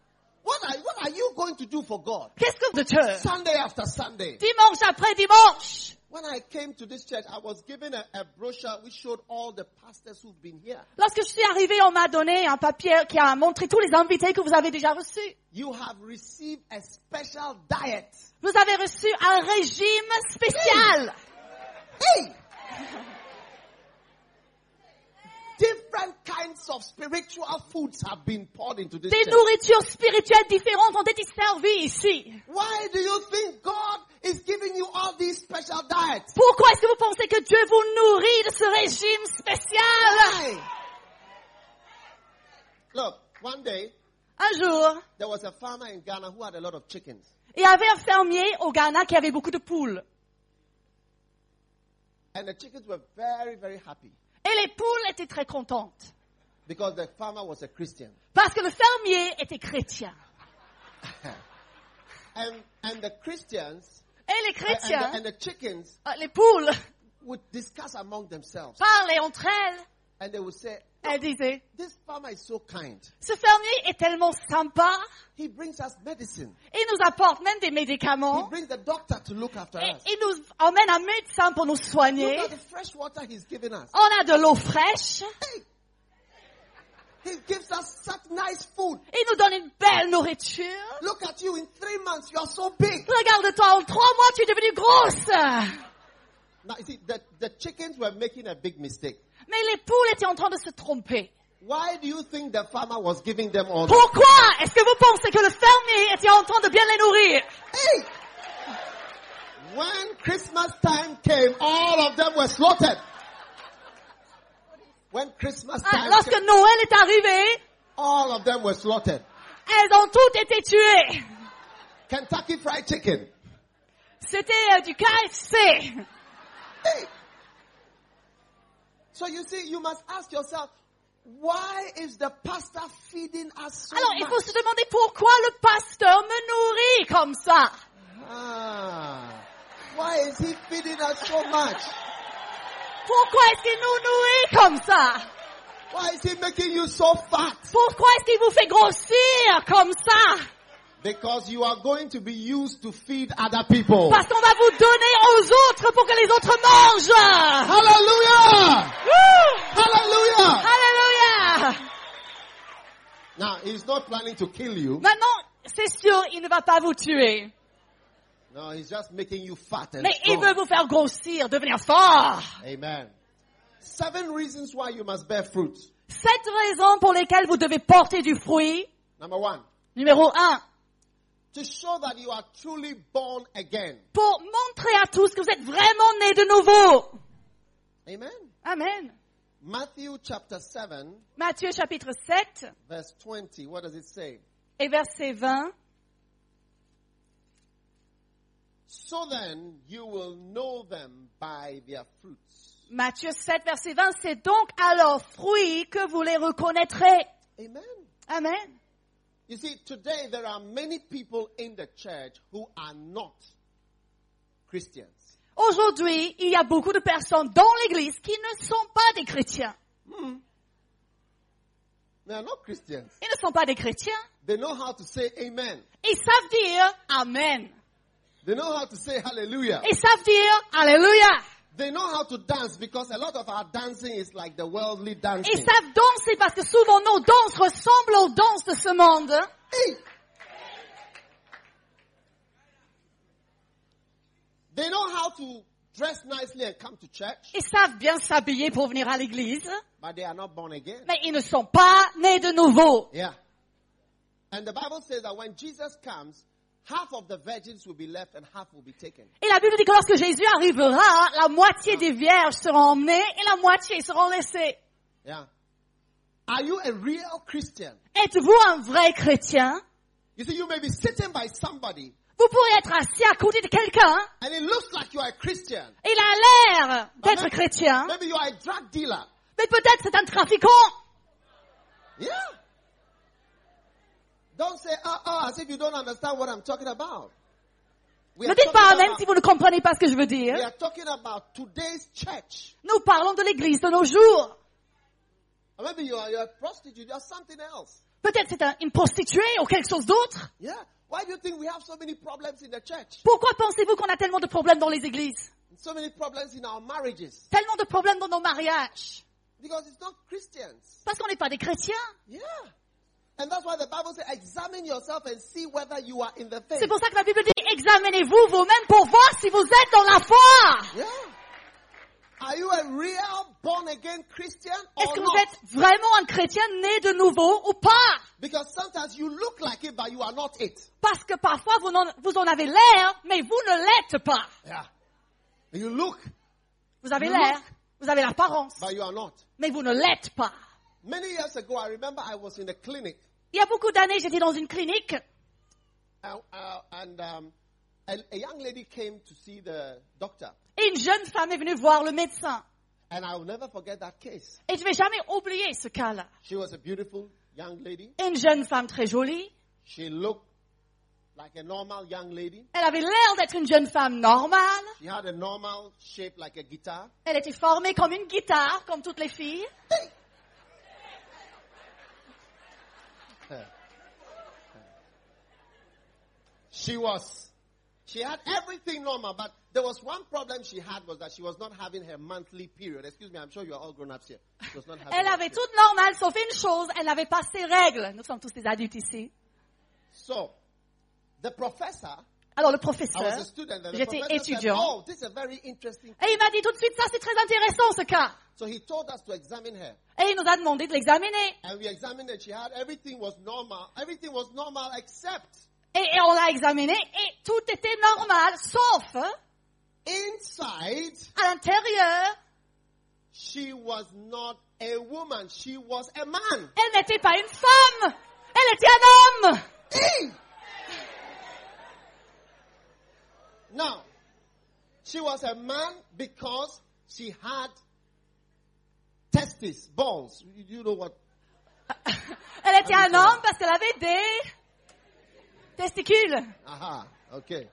What are, what are you going to do for God? Qu'est-ce que de Dieu? Sunday after Sunday. Dimanche après dimanche. When I came to this church, I was given a, a brochure which showed all the pastors who've been here. Lorsque je suis arrivée, on m'a donné un papier qui a montré tous les invités que vous avez déjà reçus. You have received a special diet. Vous avez reçu un régime spécial. Hey! Different kinds of spiritual foods have been poured into this Des church. nourritures spirituelles différentes ont été servies ici. Why do you think God is giving you all these special diets? Pourquoi est-ce que vous pensez que Dieu vous nourrit de ce régime spécial? Why? Look, one day Un jour, there was a farmer in Ghana who had a lot of chickens. il y avait un fermier au Ghana qui avait beaucoup de poules. And the chickens were very, very happy Et les poules étaient très contentes. because the farmer was a Christian. Parce que le fermier était chrétien. [LAUGHS] And, and the Christians Et les and chrétiens, the, and the chickens euh, les poules, would discuss among themselves. parlaient entre elles. And they would say, Elles disaient, This farmer is so kind. ce fermier est tellement sympa. He brings us medicine. Il nous apporte même des He médicaments. brings the doctor to look after Et us. il nous emmène un médecin pour nous Look soigner. at the fresh water he's given us. On a de l'eau fraîche. Hey! He gives us such nice food. Il nous donne une belle nourriture. Look at you in three months, you are so big. Regarde-toi, en trois mois, tu es devenue grosse. Now, you see, the, the chickens were making a big mistake. Mais les poules étaient en train de se tromper. Why do you think the farmer was giving them all? Pourquoi est-ce que vous pensez que le fermier était en train de bien les nourrir? Hey! When Christmas time came, all of them were slaughtered. When Christmas Ah, time Lorsque came, Noël est arrivé, all of them were slaughtered. elles ont toutes été tuées. Kentucky Fried Chicken. C'était euh, du KFC. Hey! So you see, you must ask yourself, why is the pastor feeding us so Alors, il faut se demander pourquoi le pasteur me nourrit comme ça. Ah, why is he feeding us so much? Pourquoi est-ce qu'il nous nourrit comme ça? Why is he making you so fat? Pourquoi est-ce qu'il vous fait grossir comme ça? Because you are going to be used to feed other people. Parce qu'on va vous donner aux autres pour que les autres mangent. Hallelujah! Hallelujah! Alléluia Now, he's not planning to kill you. Maintenant, c'est sûr, il ne va pas vous tuer. No, he's just making you fat and Mais il veut vous faire grossir, devenir fort. Amen. Seven reasons why you must bear fruit. Sept raisons pour lesquelles vous devez porter du fruit. Number one, Numéro un, to show that you are truly born again. pour montrer à tous que vous êtes vraiment nés de nouveau. Amen. Amen. Matthew chapter 7, Matthieu chapitre 7 verse 20. What does it say? et verset 20. So then you will know them by their fruits. Matthieu 7 verset 20, c'est donc à leurs fruits que vous les reconnaîtrez. Amen. Amen. You see, today there are many people in the church who are not Christians. Aujourd'hui, il y a beaucoup de personnes dans l'église qui ne sont pas des chrétiens. They are not Christians. Ils ne sont pas des chrétiens. They know how to say amen. Ils savent dire Amen. They know how to say hallelujah. Ils savent dire Alléluia. They know how to dance because a lot of our dancing is like the worldly dancing. Ils savent danser parce que souvent nos danses ressemblent aux danses de ce monde. Hey! They know how to dress nicely and come to church, Ils savent bien s'habiller pour venir à l'église, but they are not born again. mais ils ne sont pas nés de nouveau. Yeah. And the Bible says that when Jesus comes, half of the virgins will be left and half will be taken. Et la Bible dit que lorsque Jésus arrivera, la moitié des vierges seront emmenées et la moitié seront laissées. Yeah. Are you a real Christian? Êtes-vous un vrai chrétien? You see, you may be sitting by somebody Vous pourriez être assis à côté de quelqu'un, and it looks like you are a Christian. il a l'air d'être Maybe- chrétien, Maybe you are a drug dealer. mais peut-être c'est un trafiquant. Yeah. Don't say, as if you don't understand what I'm talking about. We Ne dites pas amen si vous ne comprenez pas ce que je veux dire. we are talking about today's church. Nous parlons de l'église de nos jours. Or maybe you are, you're a prostitute, you're something else. Peut-être c'est un- une prostituée ou quelque chose d'autre. Yeah. Why do you think we have so many problems in the church? Pourquoi pensez-vous qu'on a tellement de problèmes dans les églises? So many problems in our marriages? Tellement de problèmes dans nos mariages Because it's not Christians. Parce qu'on n'est pas des chrétiens. Yeah. C'est pour ça que la Bible dit, examinez-vous vous-même pour voir si vous êtes dans la foi. Yeah. Are you a real born again Christian Est-ce que not? vous êtes vraiment un chrétien né de nouveau ou pas? Because sometimes you look like it, but you are not it. Parce que parfois vous en, vous en avez l'air, mais vous ne l'êtes pas. Yeah. You look, Vous avez l'air, vous avez l'apparence, but you are not. mais vous ne l'êtes pas. Many years ago, I remember I was in a clinic, Il y a beaucoup d'années, j'étais dans une clinique uh, uh, and um, a, a young lady came to see the doctor. et une jeune femme est venue voir le médecin. And I will never forget that case. Et je vais jamais oublier ce cas-là. She was a beautiful young lady. Une jeune femme très jolie. She looked like a normal young lady. Elle avait l'air d'être une jeune femme normale. She had a normal shape like a guitar. Elle était formée comme une guitare, comme toutes les filles. She was, she had everything normal, but there was one problem she had was that she was not having her monthly period. Excuse me, I'm sure you are all grown ups here. She was not [LAUGHS] having Elle her avait tout normal, sauf une chose, elle n'avait pas ses règles. Nous sommes tous des adultes ici. So, the professor, Alors le professeur, j'étais étudiant, oh, et il m'a dit tout de suite, ça c'est très intéressant ce cas. So he told us to examine her. Et il nous a demandé de l'examiner. And we examined her. She had everything was normal. Everything was normal except Et, et on l'a examiné et tout était normal, sauf inside, à l'intérieur, she was not a woman. She was a man. elle n'était pas une femme, elle était un homme. Hey! Now, she was a man because she had testes, balls. You, know what? [LAUGHS] Elle était un homme parce qu'elle avait des testicules. Aha, okay.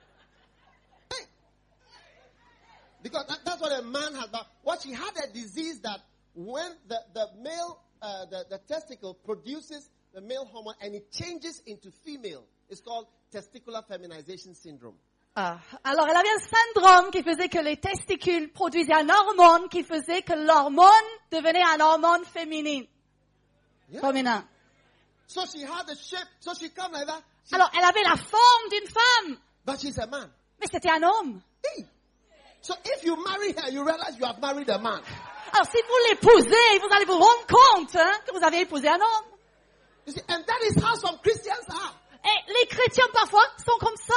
Because that, that's what a man had. But what she had a disease that when the, the male, uh, the, the testicle produces the male hormone and it changes into female, it's called testicular feminization syndrome. Ah, alors elle avait un syndrome qui faisait que les testicules produisaient un hormone qui faisait que l'hormone devenait un hormone féminin. Yeah. féminin. So she had the shape, so she come like that. She- Alors elle avait la forme d'une femme, but she's a man. mais c'était un homme. Hey! So if you marry her, you realize you have married a man. Alors si vous l'épousez, vous allez vous rendre compte hein, que vous avez épousé un homme. You see, and that is how some Christians are. Et les chrétiens parfois sont comme ça.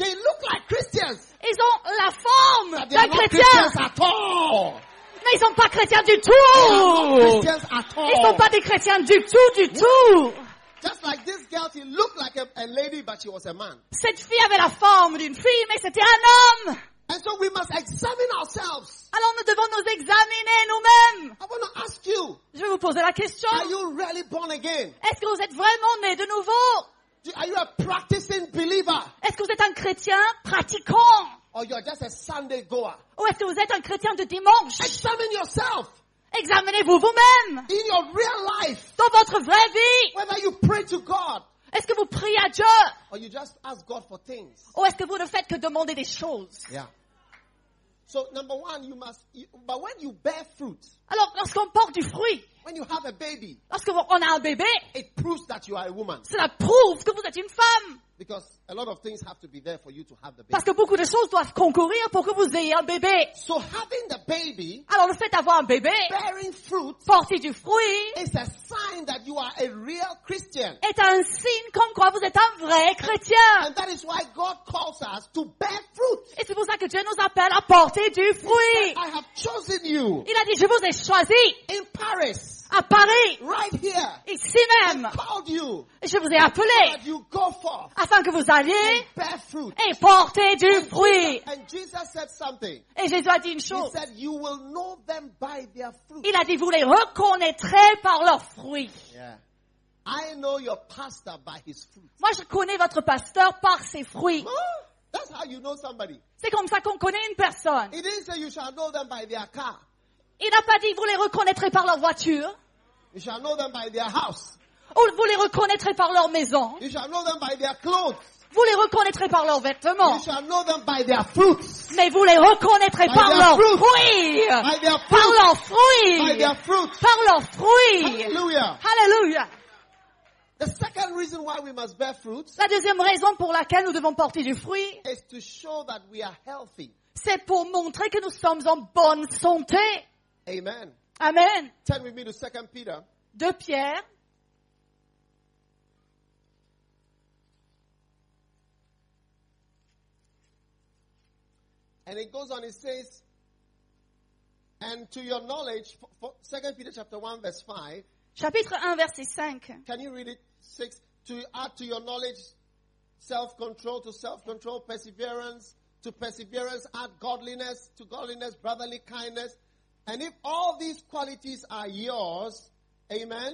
They look like Christians, Ils ont la forme d'un chrétien, Christians at all. mais ils sont pas chrétiens du tout. Christians at all. Ils sont pas des chrétiens du tout, du tout. Just like this girl, she looked like a, a lady, but she was a man. Cette fille avait la forme d'une fille, mais c'était un homme. And so we must examine ourselves. Alors nous devons nous examiner nous-mêmes. I want to ask you, Je vais vous poser la question. are you really born again? Est-ce que vous êtes vraiment né de nouveau? Are you a practicing believer? Est-ce que vous êtes un chrétien pratiquant? Or you're just a Sunday goer? Ou est-ce que vous êtes un chrétien de dimanche? Examine yourself Examinez-vous vous-même in your real life. dans votre vraie vie. Whether you pray to God Est-ce que vous priez à Dieu? Or you just ask God for things. Ou est-ce que vous ne faites que demander des choses? Yeah. So number one, you must. You, but when you bear fruit, Alors, lorsqu'on porte du fruit, When you have a baby, lorsqu'on a un bébé, it proves that you are a woman. cela prouve que vous êtes une femme. Because a lot of things have to be there for you to have the baby. Parce que beaucoup de choses doivent concourir pour que vous ayez un bébé. So having the baby Alors, le fait d'avoir un bébé, bearing fruit porter du fruit, is a sign that you are a real Christian. est un signe comme quoi vous êtes un vrai chrétien. And that is why God calls us to bear fruit. Et c'est pour ça que Dieu nous appelle à porter du fruit. I have chosen you Il a dit, je vous ai choisi in Paris, à Paris, right here, ici même. called you Et je vous ai appelé that you go forth afin que vous alliez fruit. et porter du fruit. And Jesus said something. Et Jésus a dit une He chose. said, You will know them by their fruit. Il a dit, vous les reconnaîtrez par leurs fruits. Yeah. I know your pastor by his fruit. Moi, je connais votre pasteur par ses fruits. That's how you know somebody. C'est comme ça qu'on connaît une personne. He didn't say you shall know them by their car. Il n'a pas dit, vous les reconnaîtrez par leur voiture, You shall know them by their house. ou vous les reconnaîtrez par leur maison, You shall know them by their clothes. vous les reconnaîtrez par leurs vêtements, You shall know them by their fruits. mais vous les reconnaîtrez By par their leurs fruit. fruits. By their Par leurs By fruits. their. Par leurs fruits. Hallelujah. The second reason why we must bear fruit La deuxième raison pour laquelle nous devons porter du fruit, is to show that we are healthy. c'est pour montrer que nous sommes en bonne santé. Amen. Amen. Turn with me to 2 Peter. De Pierre, And it goes on, it says, and to your knowledge, for, for 2 Peter chapter 1 verse 5, chapitre 1, verset 5. can you read it? 6, to add to your knowledge self-control, to self-control perseverance, to perseverance add godliness, to godliness brotherly kindness. And if all these qualities are yours, amen,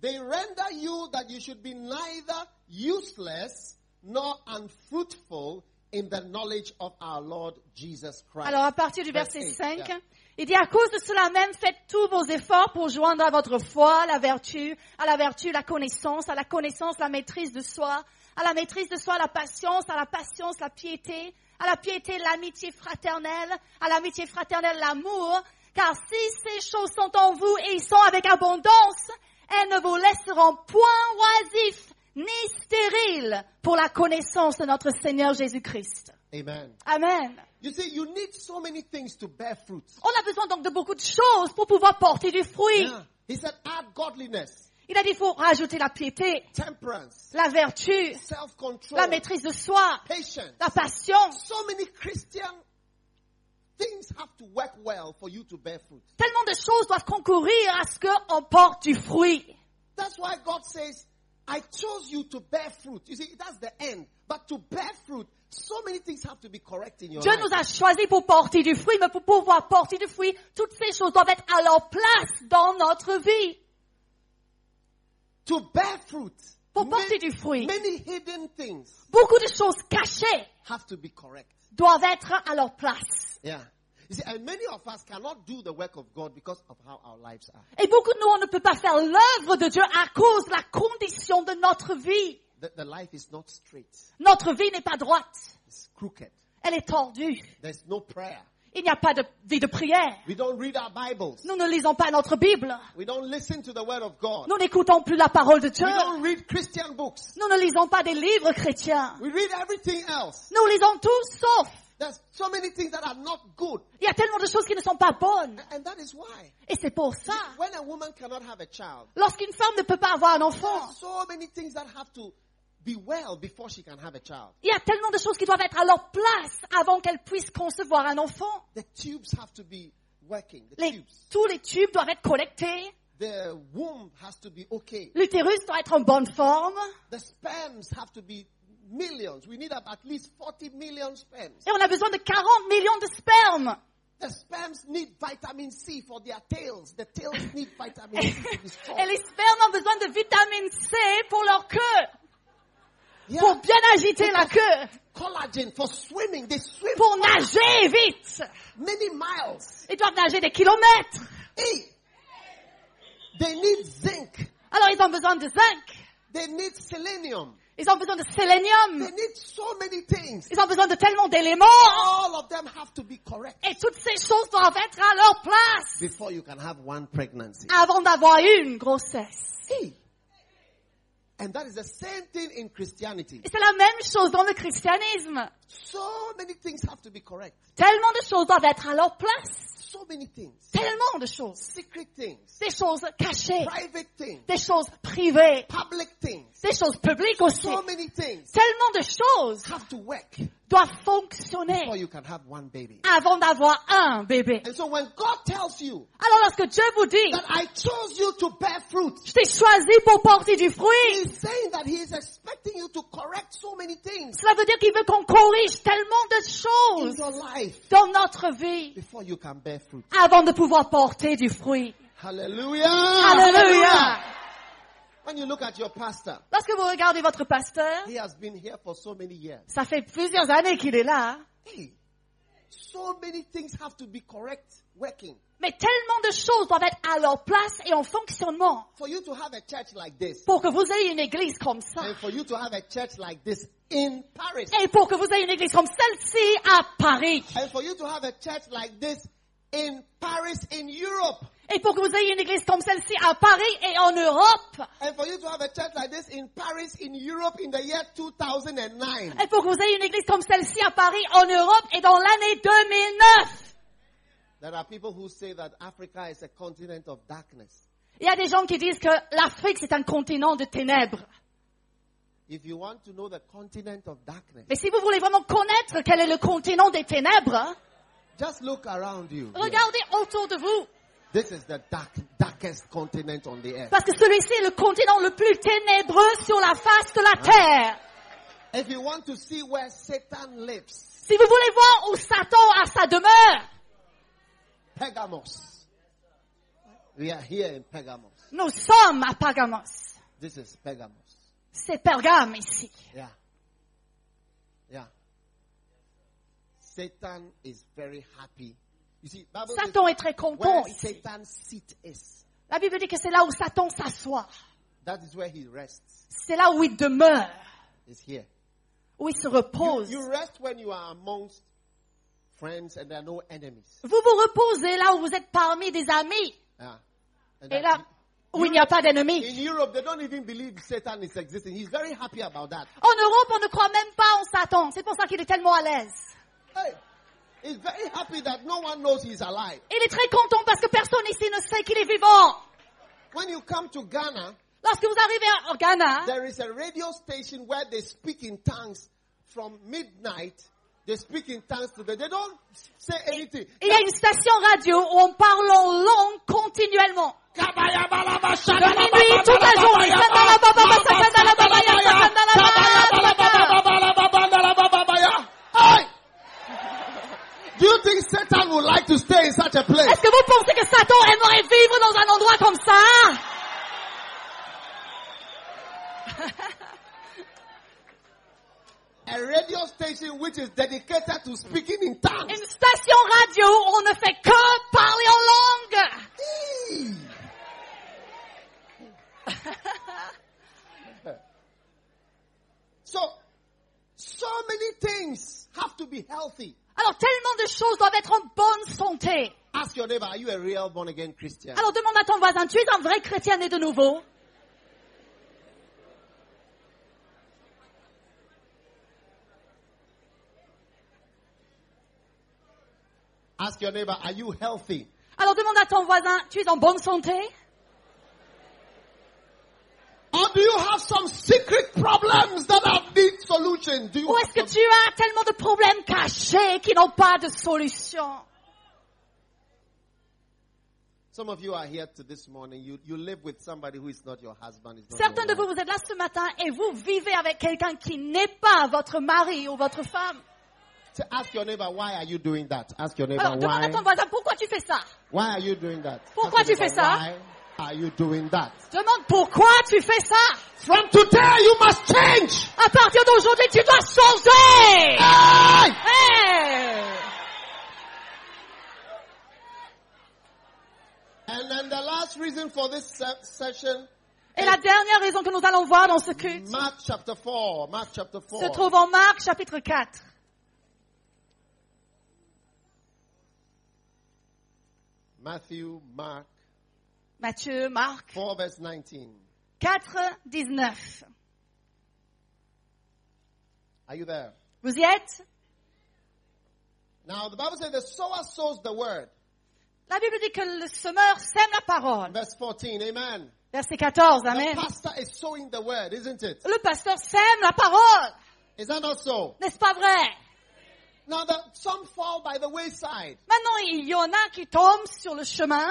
they render you that you should be neither useless nor unfruitful in the knowledge of our Lord Jesus Christ. Alors à partir du Verse verset eight, 5, yeah. il dit à cause de cela même, faites tous vos efforts pour joindre à votre foi la vertu, à la vertu la connaissance, à la connaissance la maîtrise de soi, à la maîtrise de soi la patience, à la patience la piété, à la piété l'amitié fraternelle, à l'amitié fraternelle l'amour, car si ces choses sont en vous et sont avec abondance, elles ne vous laisseront point oisifs ni stériles pour la connaissance de notre Seigneur Jésus-Christ. Amen. Amen. You see, you need so many things to bear fruit. On a besoin donc de beaucoup de choses pour pouvoir porter du fruit. Yeah. He said, add godliness, Il a dit, il faut rajouter la piété, temperance, la vertu, la maîtrise de soi, patience. la patience. So many Christian things have to work well for you to bear fruit. Tellement de choses doivent concourir à ce qu'on porte du fruit. That's why God says, I chose you to bear fruit. You see, that's the end. But to bear fruit, so many things have to be correct in your Dieu life. nous a choisis pour porter du fruit, mais pour pouvoir porter du fruit, toutes ces choses doivent être à leur place dans notre vie. To bear fruit, Pour porter du fruit, many hidden things beaucoup de choses cachées have to be correct. doivent être à leur place. Yeah. You see, and many of us cannot do the work of God because of how our lives are. Et beaucoup de nous, on ne peut pas faire l'œuvre de Dieu à cause de la condition de notre vie. The, the life is not straight. Notre vie n'est pas droite. It's crooked. Elle est tordue. There's no prayer. Il n'y a pas de vie de prière. We don't read our Bibles. Nous ne lisons pas notre Bible. We don't listen to the word of God. Nous n'écoutons plus la parole de Dieu. We don't read Christian books. Nous ne lisons pas des livres chrétiens. We read everything else. Nous lisons tout sauf. There's so many things that are not good. Il y a tellement de choses qui ne sont pas bonnes. And that is why. Et c'est pour ça. When a woman cannot have a child, Lorsqu'une femme ne peut pas avoir un enfant, are so many things that have to be well before she can have a child. il y a tellement de choses qui doivent être à leur place avant qu'elle puisse concevoir un enfant. The tubes have to be working. The Les- tubes. tous les tubes doivent être connectés. The womb has to be okay. L'utérus doit être en bonne forme. The sperms have to be millions. We need at least 40 million sperms. Et on a besoin de 40 millions de spermes. The sperms need vitamin C for their tails. The tails need vitamin C to be strong. Et les spermes ont besoin de vitamine C pour leur queue. Yeah. Pour bien agiter la queue. Collagen for swimming. They swim Pour nager vite. many miles. Ils doivent nager des kilomètres. Hey, they need zinc. Alors ils ont besoin de zinc. They need selenium. Ils ont besoin de sélénium. They need so many things. Ils ont besoin de tellement d'éléments. All of them have to be correct Et toutes ces choses doivent être à leur place before you can have one pregnancy. avant d'avoir une grossesse. Hey. And that is the same thing in Christianity. Et c'est la même chose dans le christianisme. So many things have to be correct. Tellement de choses doivent être à leur place. So many things. Tellement de choses. Secret things. Des choses cachées. Private things. Des choses privées. Public things. Des choses publiques aussi. So many things Tellement de choses have to work before fonctionner you can have one baby. avant d'avoir un bébé. And so when God tells you Alors lorsque Dieu vous dit, that I chose you to bear fruit, je t'ai choisi pour porter du fruit, He's saying that He is expecting you to correct so many things cela veut dire qu'il veut qu'on corrige tellement de in choses your life dans notre vie before you can bear fruit. avant de pouvoir porter du fruit. Hallelujah. Alléluia. When you look at your pastor, Lorsque vous regardez votre pasteur, he has been here for so many years. ça fait plusieurs années qu'il est là. Hey, so many things have to be correct, working. mais tellement de choses doivent être à leur place et en fonctionnement For you to have a church like this, pour que vous ayez une église comme ça. and for you to have a church like this in Paris, Et pour que vous ayez une église comme celle-ci à Paris. and for you to have a church like this in Paris, in Europe, Et pour que vous ayez une église comme celle-ci à Paris et en Europe. and for you to have a church like this in Paris, in Europe, in the year 2009. Et pour que vous ayez une église comme celle-ci à Paris, en Europe et dans l'année 2009. There are people who say that Africa is a continent of darkness. Il y a des gens qui disent que l'Afrique c'est un continent de ténèbres. If you want to know the continent of darkness, Mais si vous voulez vraiment connaître quel est le continent des ténèbres, just look around you. regardez autour de vous. This is the dark, darkest continent on the earth. Parce que celui-ci est le continent le plus ténébreux sur la face de la terre. If you want to see where Satan lives, Si vous voulez voir où Satan a sa demeure, Pergamos. We are here in Pergamos. nous sommes à Pergamos. This is Pergamos. C'est Pergame ici. Yeah. Yeah. Satan is very happy. You see, Bible says Satan est très where content ici. Satan's seat is, La Bible dit que c'est là où Satan s'assoit. that is where he rests. C'est là où il demeure, Is here. où il se You, repose. you rest when you are amongst friends and there are no enemies. Vous vous reposez là où vous êtes parmi des amis Yeah. And et that- là où il n'y a pas d'ennemis. in Europe, they don't even believe Satan is existing. He's very happy about that. En Europe, on ne croit même pas en Satan. C'est pour ça qu'il est tellement à l'aise. Hey, he's very happy that no one knows he's alive. Il est très content parce que personne ici ne sait qu'il est vivant. When you come to Ghana, Lorsque vous arrivez au Ghana, there is a radio station where they speak in tongues from midnight. They speak in tongues to the, they don't say anything. il y a une station radio où on parle en langue continuellement. De minuit, toute la journée. Satan would like to stay in such a place? Est-ce que vous pensez que Satan aimerait vivre dans un endroit comme ça [LAUGHS] A radio station which is dedicated to speaking in tongues. Une station radio où on ne fait que parler en langue. Hey! [LAUGHS] so, so many things have to be healthy. Alors tellement de choses doivent être en bonne santé. Ask your neighbor, are you a real born again Christian? Alors demande à ton voisin, tu es un vrai chrétien né de nouveau? Ask your neighbor, are you healthy? Alors demande à ton voisin, tu es en bonne santé? Or do you have some secret problems that have need solution? Do you Ou est-ce que some- tu as tellement de problèmes cachés qui n'ont pas de solution? Some? Of you are here to this morning. You, you live with somebody who is not your husband. Is not Certains de your vous, wife. vous êtes là ce matin et vous vivez avec quelqu'un qui n'est pas votre mari ou votre femme. So ask your neighbor, why are you doing that? Ask your neighbor, Alors demande à why? ton voisin, pourquoi tu fais ça? Why are you doing that? Pourquoi Ask tu fais ça? Why? Are you doing that? Demande pourquoi tu fais ça. From today, you must change. À partir d'aujourd'hui, tu dois changer. Hey! Hey! And then the last reason for this se- session Et la dernière raison que nous allons voir dans ce culte Mark chapter 4. Mark chapter 4. se trouve en Marc chapitre 4. Matthew, Mark Matthieu, Marc 4 verse 19. 4, 19. Are you there? Vous y êtes? Now the Bible says the sower sows the word. La Bible dit que le semeur sème la parole. Verse 14. Amen. Verset 14, The Amen. pastor is sowing the word, isn't it? Le pasteur sème la parole. Is that not so? N'est-ce pas vrai? Now the, some fall by the wayside. Maintenant, il y en a qui tombent sur le chemin.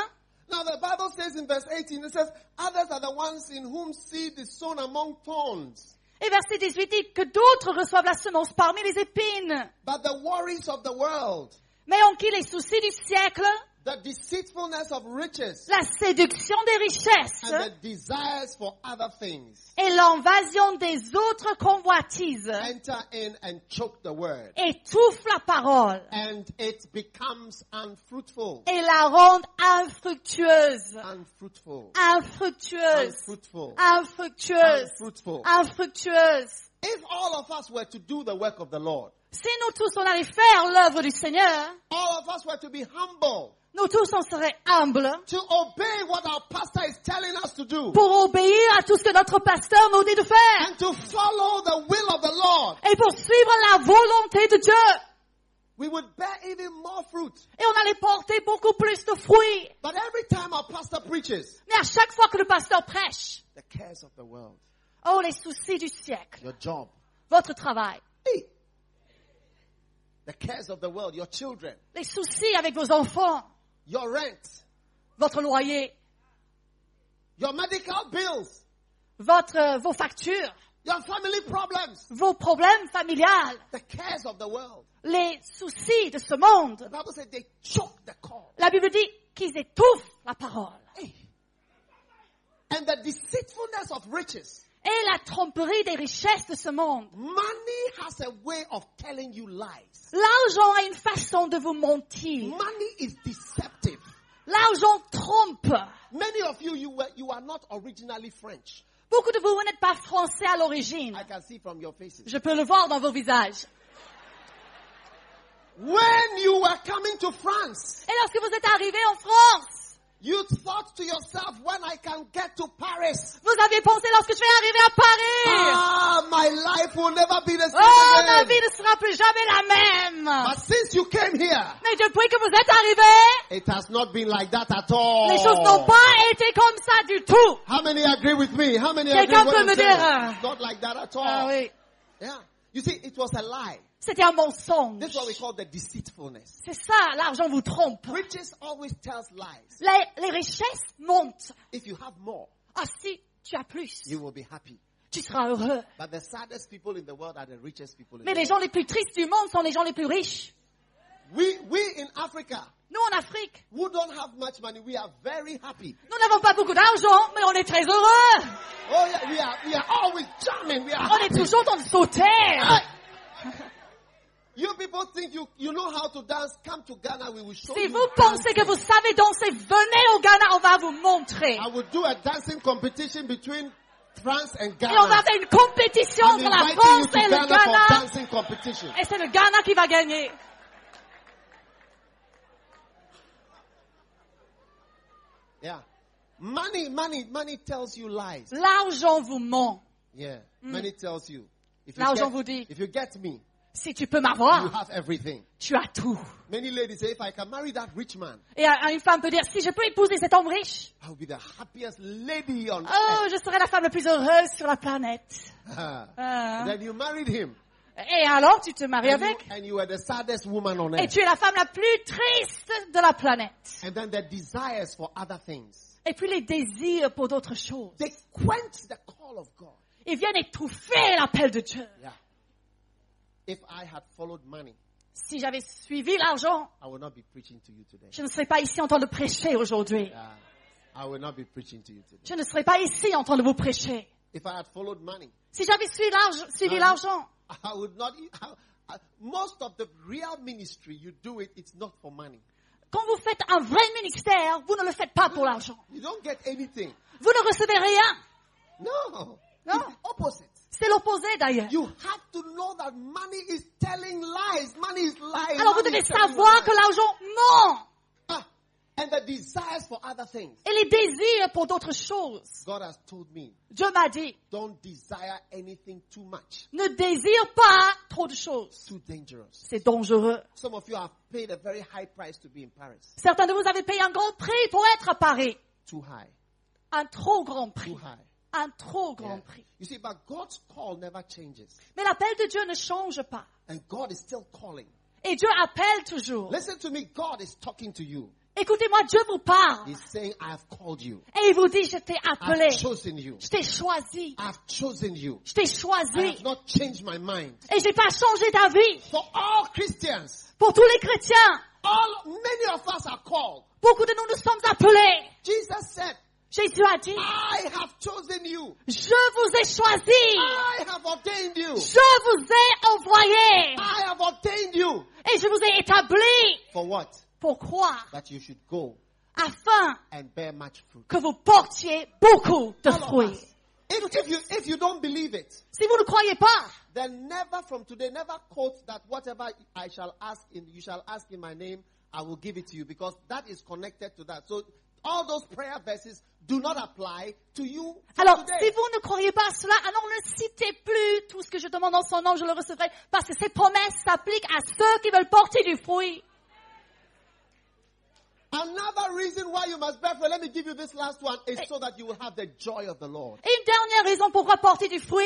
Now the Bible says in verse 18, it says, others are the ones in whom seed is sown among thorns. Et verset 18 dit que d'autres reçoivent la semence parmi les épines. But the worries of the world, Mais en qui les soucis du siècle, the deceitfulness of riches, la séduction des richesses and the desires for other things et l'invasion des autres convoitises enter in and choke the word. étouffent la parole And it becomes unfruitful. et la rendent infructueuse. Unfruitful. Infructueuse. Unfruitful. Infructueuse. Unfruitful. Infructueuse. If all of us were to do the work of the Lord, Si nous tous on allait faire l'œuvre du Seigneur, all of us were to be humble, nous tous on serait humbles to obey what our pastor is telling us to do, pour obéir à tout ce que notre pasteur nous dit de faire and to follow the will of the Lord, et pour suivre la volonté de Dieu. we would bear even more fruit. Et on allait porter beaucoup plus de fruits. But every time our pastor preaches, Mais à chaque fois que le pasteur prêche, the cares of the world, oh les soucis du siècle, your job, votre travail, hey, the cares of the world, your children, les soucis avec vos enfants, your rent, votre loyer, your medical bills, votre, vos factures, your family problems, vos problèmes familiales, the cares of the world. les soucis de ce monde. The Bible said they choke the call. La Bible dit qu'ils étouffent la parole. Hey. And the deceitfulness of riches. Et la tromperie des richesses de ce monde. Money has a way of telling you lies. L'argent a une façon de vous mentir. Money is deceptive. L'argent trompe. Many of you, you were, you are not originally French. Beaucoup de vous, vous n'êtes pas français à l'origine. I can see from your faces. Je peux le voir dans vos visages. When you were coming to France, Et lorsque vous êtes arrivé en France, you thought to yourself, when I can get to Paris, vous avez pensé lorsque je vais arriver à Paris. ah, my life will never be the same Oh, ma vie ne sera plus jamais la même. But since you came here, Mais depuis que vous êtes arrivé, it has not been like that at all. les choses n'ont pas été comme ça du tout. How many agree with me? How many Quelqu'un agree with peut me dire, euh, Not like that at all. Ah oui. Yeah. You see, it was a lie. C'était un mensonge. This is what we call the deceitfulness. C'est ça, l'argent vous trompe. Riches always tells lies. Les, les richesses montent. If you have more, Ah si, tu as plus. you will be happy. Tu seras heureux. But the saddest people in the world are the richest people in Mais the les gens world. les plus tristes du monde sont les gens les plus riches. We, we in Africa, Nous en Afrique, who don't have much money, we are very happy. nous n'avons pas beaucoup d'argent, mais on est très heureux. Oh yeah, we are, we are always charming. We are On est toujours en train de sauter. Si you. vous pensez que vous savez danser, venez au Ghana, on va vous montrer. I will do a dancing competition between France and Et on va Ghana. faire une compétition I'm entre la France et le Ghana Ghana. Et c'est le Ghana qui va gagner. Yeah. Money, money, money tells you lies. L'argent vous ment. Yeah. Money tells you. L'argent vous dit. if you get me, Si tu peux m'avoir, tu as tout. Many ladies say, if I can marry that rich man, Et une femme peut dire, si je peux épouser cet homme riche, I'll be the happiest lady on oh, je serai la femme la plus heureuse sur la planète. earth. Ah. Then you married him. Et alors, tu te maries And you, avec, and you were the saddest woman on et earth. tu es la femme la plus triste de la planète. And then the desires for other things. Et puis les désirs pour d'autres choses. They quench the call of God. Ils viennent étouffer l'appel de Dieu. Yeah. If I had followed money, Si j'avais suivi l'argent, I would not be preaching to you today. je ne serais pas ici en train de prêcher aujourd'hui. Yeah. I will not be preaching to you today. Je ne serais pas ici en train de vous prêcher. If I had followed money, Si j'avais suivi l'argent, I would not. e, I, most of the real ministry you do it, it's not for money. quand vous faites un vrai ministère, vous ne le faites pas pour l'argent. You don't get anything. Vous ne recevez rien. No. No. It's opposite. C'est l'opposé d'ailleurs. You have to know that money is telling lies. Money is lying. Alors vous devez savoir que l'argent ment. Ah, and the desires for other things. Et les désirs pour d'autres choses. God has told me, Dieu m'a dit, don't desire anything too much. ne désire pas trop de choses. C'est dangereux. Some of you have paid a very high price to be in Paris. Certains de vous avez payé un grand prix pour être à Paris. Too high. Un trop grand prix. Too high. Un trop Yeah. grand prix. You see, but God's call never changes. Mais l'appel de Dieu ne change pas. And God is still calling. Et Dieu appelle toujours. Listen to me. God is talking to you. Écoutez-moi, Dieu vous parle. He's saying, I have called you. Et il vous dit, je t'ai appelé. I've chosen you. Je t'ai choisi. I've chosen you. Je t'ai I choisi. have not changed my mind. Et j'ai pas changé d'avis. For all Christians, Pour tous les chrétiens, all many of us are called. beaucoup de nous nous sommes appelés. Jesus said, Jésus a dit, I have chosen you. je vous ai choisi. I have ordained you. Je vous ai envoyé. I have ordained you. Et je vous ai établi. For what? Pourquoi? That you should go Afin and bear much fruit. que vous portiez beaucoup de All fruits. If, if you if you don't believe it, Si vous ne croyez pas, then never from today, never quote that whatever I shall ask in you shall ask in my name, I will give it to you because that is connected to that. So all those prayer verses do not apply to you for alors si vous ne croyez pas à cela, alors ne citez plus tout ce que je demande en son nom, je le recevrai, parce que ces promesses s'appliquent à ceux qui veulent porter du fruit. Another reason why you must bear fruit, let me give you this last one, is so that you will have the joy of the Lord. Et une dernière raison pourquoi porter du fruit,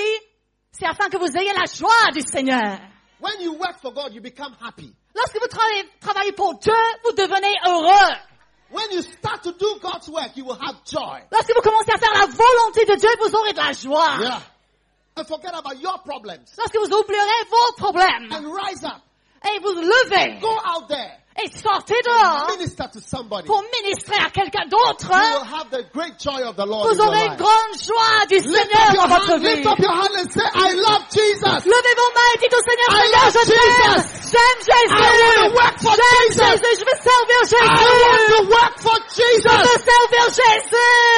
c'est afin que vous ayez la joie du Seigneur. When you work for God, you become happy. Lorsque vous travaillez, travaillez pour Dieu, vous devenez heureux. When you start to do God's work, you will have joy. Lorsque vous commencez à faire la volonté de Dieu, vous aurez de la joie. Yeah. And forget about your problems. Lorsque vous oublierez vos problèmes And rise up. et vous levez Go out there. Et sortez dehors Minister to somebody. pour ministrer à quelqu'un d'autre, You will have the great joy of the Lord. vous aurez une grande joie du Lift Seigneur dans votre hand, vie. lift up your hand and say, I love Jesus. Levez vos mains et dites au Seigneur, I Seigneur, love je t'aime. Jesus. J'aime Jésus. I want to work for J'aime Jesus. Je veux servir I want to work for Je Jesus. veux servir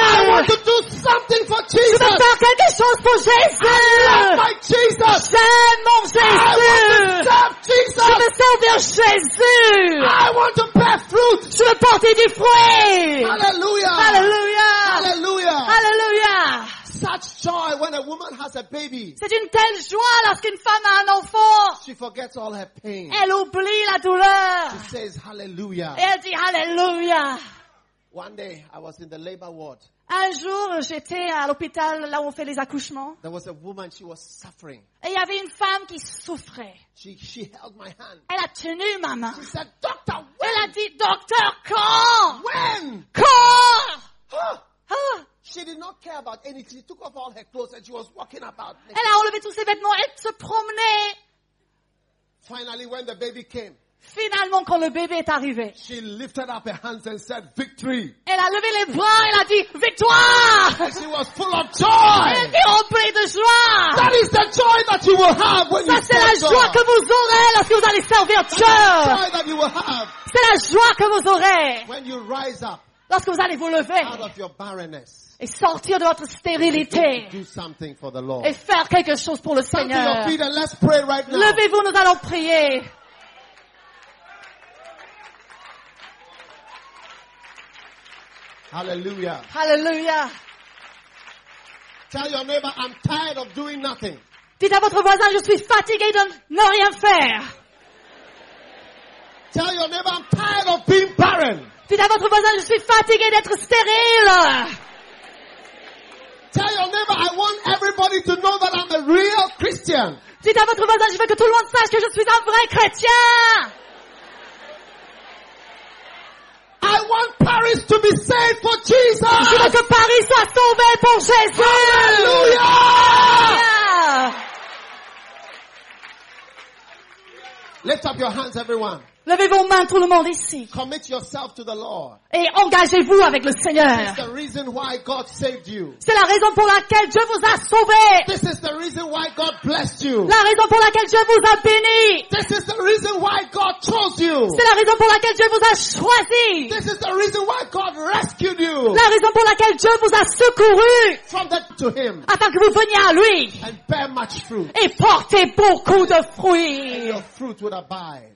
I want to do something for Je veux Jesus. faire quelque chose pour I love Jésus. my Jesus. J'aime mon I want to Jésus. serve Je veux servir Jésus. I want to bear fruit. Je veux porter du fruit. Hallelujah. Hallelujah. Hallelujah. Alléluia. Such joy when a woman has a baby. C'est une telle joie lorsqu'une femme a un enfant. She forgets all her pain. Elle oublie la douleur. She says hallelujah. Et elle dit Alléluia. One day I was in the labor ward. Un jour, j'étais à l'hôpital là où on fait les accouchements. There was a woman, she was suffering. Et il y avait une femme qui souffrait. She, she held my hand. Elle a tenu ma main. She said, Doctor, Elle a dit, docteur, quand? When? Quand? Huh? She did not care about anything. She took off all her clothes and she was walking about. Elle a enlevé tous ses vêtements, elle se promenait. Finally, when the baby came, Finalement, quand le bébé est arrivé, she lifted up her hands and said, Victory. elle a levé les bras, elle a dit, victoire And she was full of Elle joy. était remplie de joie. That is the joy that you will have when you Ça, c'est la joie que vous aurez lorsque vous allez servir Dieu. C'est la joie que vous aurez when you rise up lorsque vous allez vous lever out of your barrenness et sortir de votre stérilité to do something for the Lord. et faire quelque chose pour le Stand Seigneur. right. Levez-vous, nous allons prier. Hallelujah. Alléluia. Tell your neighbor, I'm tired of doing nothing. Dites à votre voisin, je suis fatigué de ne rien faire. Tell your neighbor, I'm tired of being barren. Dites à votre voisin, je suis fatigué d'être stérile. Tell your neighbor, I want everybody to know that I'm a real Christian. Dites à votre voisin, je veux que tout le monde sache que je suis un vrai chrétien. I want Paris to be saved for Je veux Jesus. que Paris soit sauvé pour Jésus. Hallelujah. Alléluia. Lift up your hands, everyone. Levez vos mains, tout le monde ici. Commit yourself to the Lord. Et engagez-vous avec le Seigneur. C'est la raison pour laquelle Dieu vous a sauvé. This is the reason why God blessed you. La raison pour laquelle Dieu vous a béni. This is the reason why God chose chose you. C'est la raison pour laquelle Dieu vous a choisi. This is the reason why God rescued you La raison pour laquelle Dieu vous a secouru. from that to Him Afin que vous veniez à lui. and bear much fruit. Et portez beaucoup de fruits. Your fruit would abide.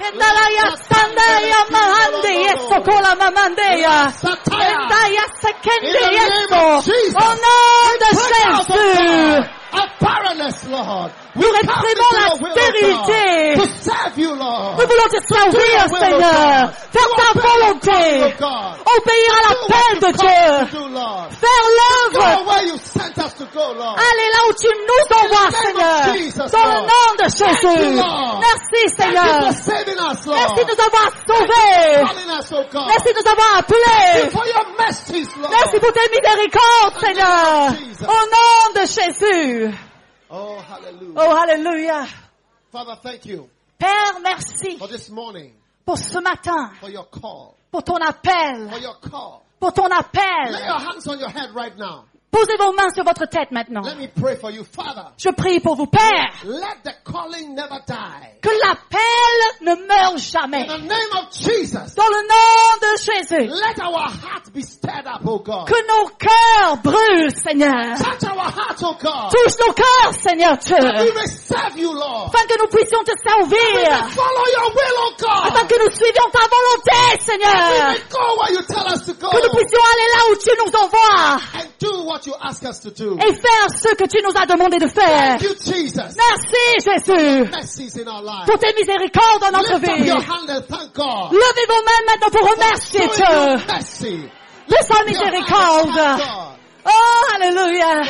Endalaya sandeya mahande yeso kola mamandeya. Endaya sekende yeso. Oh no, the shame. A powerless Lord. Nous réprimons la stérilité. Nous voulons te servir, Seigneur. Faire ta volonté. Obéir à l'appel de Dieu. Faire l'œuvre. Allez là où tu nous envoies, Seigneur. Dans le nom de Jésus. Merci, Seigneur. Merci de nous avoir sauvés. Merci de nous avoir appelés. Merci pour tes miséricordes, Seigneur. Au nom de Jésus. Oh, hallelujah. Oh, Alléluia. Father, thank you Père, merci for this morning, pour ce matin, for your call, pour ton appel, for your call. pour ton Lay appel. your hands on your head right now. Posez vos mains sur votre tête maintenant. Let me pray for you, Father. Je prie pour vous, Père, Let the calling never die. que l'appel ne meure In jamais. the name of Jesus, Dans le nom de Jésus, let our hearts be stirred up, oh God. que nos cœurs brûlent, Seigneur. Touch our hearts, oh God. Touche nos cœurs, Seigneur That we Dieu, may serve you, Lord. afin que nous puissions te We servir, may follow your will, oh afin que nous suivions ta volonté, We Seigneur, may go where you tell us to go. que nous puissions aller là où tu nous envoies And do what you ask us to do. et faire ce que tu nous as demandé de faire. Thank you, Jesus. Merci, Jésus, Mercies in our lives. pour tes miséricordes dans notre Lift up vie. your hand and thank God. Levez vos mains maintenant pour remercier Dieu you mercy. de sa miséricorde. Oh, Alléluia.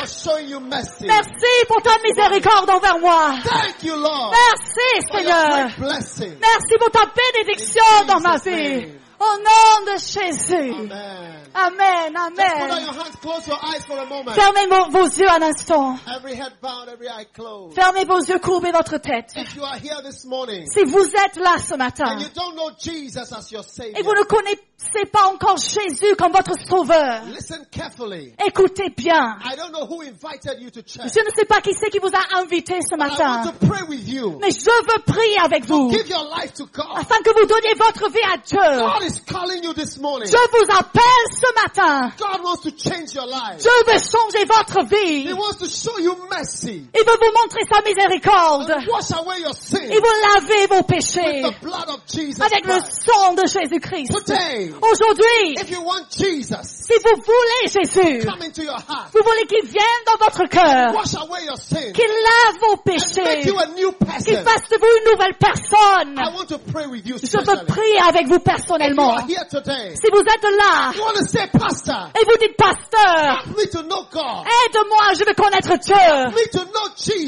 Merci pour ta miséricorde envers moi. Thank you, Lord, Merci, Seigneur. Merci pour ta bénédiction dans ma vie. name. Au nom de Jésus. Amen. Amen, Just put out amen. your hands, close your eyes for a moment. Fermez vos, yeux un instant. Every head bowed, every eye closed. Fermez vos yeux, courbez votre tête. If you are here this morning Si vous êtes là ce matin and you don't know Jesus as your et vous ne connaissez pas encore Jésus comme votre sauveur, listen carefully. écoutez bien. I don't know who invited you to church. Je ne sais pas qui c'est qui vous a invité ce matin, want to pray with you. mais je veux prier avec vous Give your life to God. afin que vous donniez votre vie à Dieu. Is calling you this morning. Je vous appelle ce matin. God wants to change your life. Dieu veut changer votre He vie. wants to show you mercy. Il veut vous montrer sa miséricorde. And wash away your sin Il veut laver vos with péchés the blood of Jesus avec le sang de Jésus-Christ. Today, Aujourd'hui, if you want Jesus, si vous voulez Jésus, come into your heart. vous voulez qu'il vienne dans votre cœur, qu'il lave vos péchés, qu'il fasse de vous une nouvelle personne. I want to pray with you Je veux prier avec vous personnellement. Si vous êtes là you want to say, Pastor, et vous dites, pasteur, aide-moi, je veux connaître Dieu.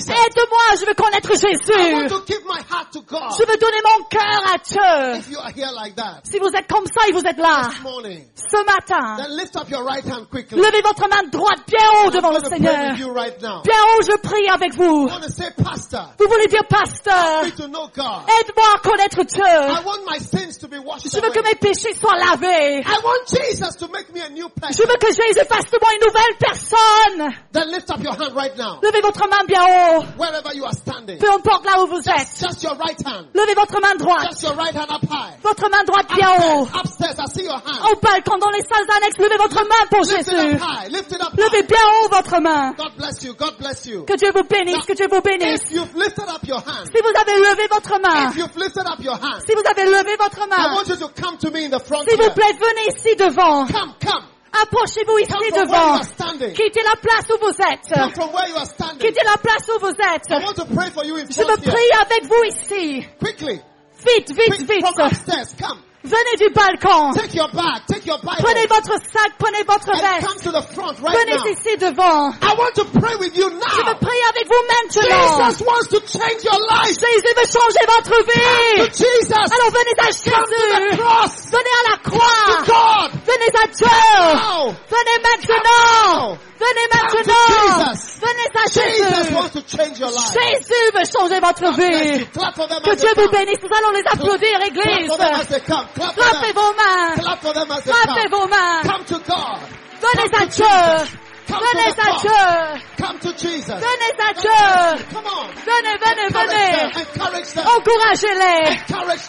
Aide-moi, je veux connaître Jésus. to give my heart to God. Je veux donner mon cœur à Dieu. If you are here like that Si vous êtes comme ça et vous êtes là, this morning, ce matin, then lift up your right hand quickly. levez votre main droite bien haut devant le Seigneur. Bien haut, je prie avec vous. I want to say, Pastor, Vous voulez dire, pasteur, aide-moi à connaître I Dieu. want my sins to be washed Je veux que mes péchés soient lavés. I want Jesus to make me a new Je veux que Jésus fasse de moi une nouvelle personne. Then lift up your hand right now, Levez votre main bien haut. wherever you are standing. Peu importe là où vous êtes. Just your right hand. Levez votre main droite. Just your right hand up high. Votre main droite bien haut. Upstairs, I see your hand. Au balcon, dans les salles annexes, levez votre main pour Lift it Jésus. up high. Lift it up Levez bien haut votre main. God bless you. God bless you. Que Dieu vous bénisse, que Dieu vous bénisse. If you've lifted up your hand, Si vous avez levé votre main, if you've lifted up your hand, si vous avez levé votre I main, want you to come to me in the front s'il vous here. plaît, venez ici devant. Come, come. Approchez-vous Come ici from where you devant. are standing. Quittez la place où vous Come êtes. from where you are standing. Quittez la place où vous I êtes. want to pray for you in Je veux front here. prier avec vous ici. Quickly. Vite, vite, Quick, vite. Venez du balcon. Take your bag. Take your Bible. Prenez votre sac, prenez votre veste. come to the front right Venez now. ici devant. I want to pray with you Je veux prier avec vous maintenant. Jesus wants to change your life. Jésus veut changer votre To vie. Jesus. Alors venez à Come to the Jésus. cross. Venez à la To croix. God. Venez à Dieu. Venez maintenant. Venez maintenant. Jesus. Venez à Jesus Jésus. wants to change your life. Jésus veut changer votre vie. Que Dieu vous bénisse. Nous allons les applaudir, Église. for them as they come. Clap for Frappez them. vos mains. Clap for them as they Frappez come. vos mains. Venez à Dieu. Come venez à Dieu. Come to Jesus. Venez à Dieu. Come on. Venez, venez, venez. Encouragez-les.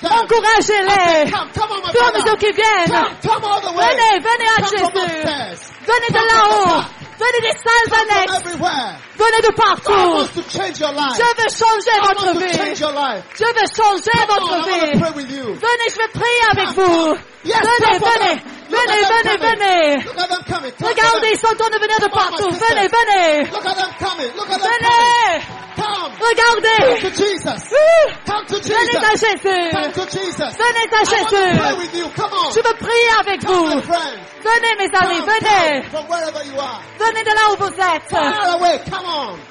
Encouragez-les. Tous ceux qui viennent. Venez, venez à Jésus. Venez de là-haut. Venez des salles Venez de partout. Je veux changer votre vie. Je veux changer votre vie. Venez, je vais prier avec vous. Yes, Venez, venez. Venez, venez, coming. venez. Regardez, ils sont en train de venir de partout. Venez, venez. Venez. Come. Regardez. Venez à Jesus. Jésus. Venez à Jésus. Je veux prier avec vous. Venez, mes amis, venez. come from wherever you are. Venez de là où vous êtes.